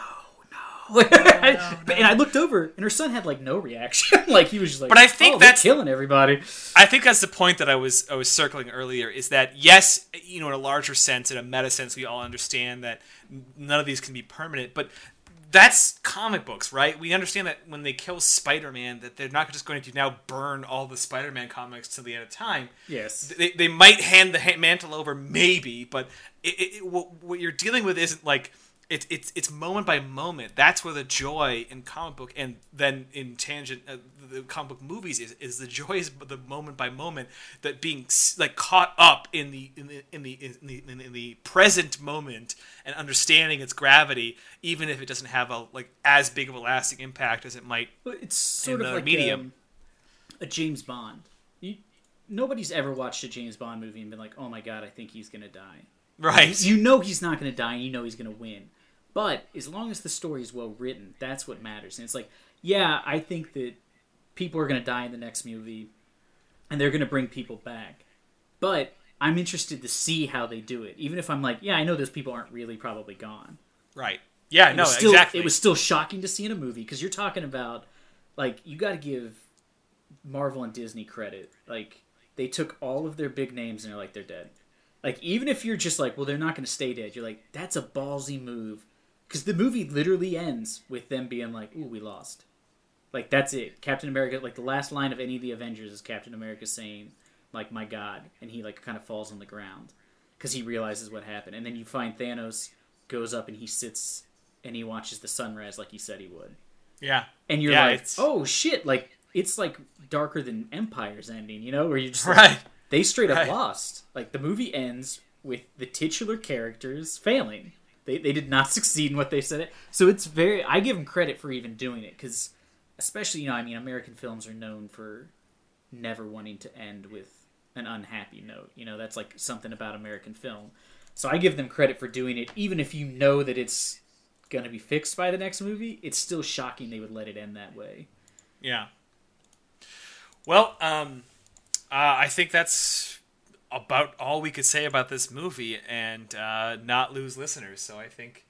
no, [laughs] and i looked over and her son had like no reaction [laughs] like he was just like But I think oh, that's- killing everybody I think that's the point that I was I was circling earlier is that yes, you know, in a larger sense, in a meta sense, we all understand that none of these can be permanent, but that's comic books, right? We understand that when they kill Spider-Man, that they're not just going to now burn all the Spider-Man comics till the end of time. yes They, they might hand the mantle over, maybe, but it, it, what, what you're dealing with isn't like it's it's it's moment by moment. That's where the joy in comic book and then in tangent uh, the comic book movies is is the joy is the moment by moment that being like caught up in the in the in the in the, in the, present moment and understanding its gravity, even if it doesn't have a like as big of a lasting impact as it might. Well, it's sort in of like medium. um, a James Bond. You, nobody's ever watched a James Bond movie and been like, "Oh my god, I think he's gonna die." Right. You know he's not gonna die, and you know he's gonna win. But as long as the story is well written, that's what matters. And it's like, yeah, I think that people are going to die in the next movie, and they're going to bring people back. But I'm interested to see how they do it, even if I'm like, yeah, I know those people aren't really probably gone. Right. Yeah. It no. still, exactly. It was still shocking to see in a movie because you're talking about, like, you got to give Marvel and Disney credit. Like, they took all of their big names and they're like, they're dead. Like, even if you're just like, well, they're not going to stay dead, you're like, that's a ballsy move. Because the movie literally ends with them being like, ooh, we lost. Like, that's it. Captain America, like, the last line of any of the Avengers is Captain America saying, like, my God. And he, like, kind of falls on the ground because he realizes what happened. And then you find Thanos goes up and he sits and he watches the sunrise like he said he would. yeah. And you're Yeah, like, it's- oh shit, like it's like darker than Empire's ending, you know, where you just like, Right. they straight up Right. lost. Like the movie ends with the titular characters failing. They they did not [laughs] succeed in what they said. It so it's very. I give them credit for even doing it because, especially you know, I mean, American films are known for never wanting to end with an unhappy note. You know, that's like something about American film. So I give them credit for doing it, even if you know that it's going to be fixed by the next movie. It's still shocking they would let it end that way. Yeah. Well, um, uh, I think that's about all we could say about this movie and uh, not lose listeners. So I think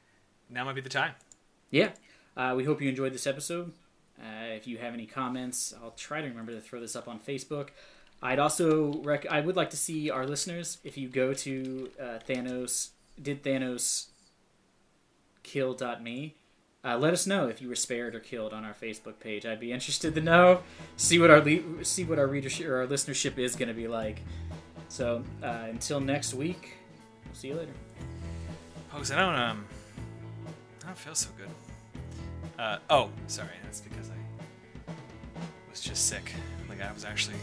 now might be the time. Yeah. Uh, we hope you enjoyed this episode. Uh, if you have any comments, I'll try to remember to throw this up on Facebook. I'd also rec- I would like to see our listeners if you go to uh, Thanos did Thanos kill.me uh, let us know if you were spared or killed on our Facebook page. I'd be interested to know. See what our le- see what our readership or our listenership is going to be like. So uh, until next week, we'll see you later. Folks, I don't um, I don't feel so good. Uh, oh, sorry, that's because I was just sick. Like I was actually,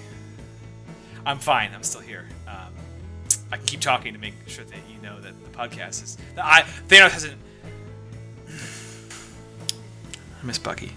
I'm fine. I'm still here. Um, I keep talking to make sure that you know that the podcast is. That I Thanos hasn't. [sighs] I miss Bucky.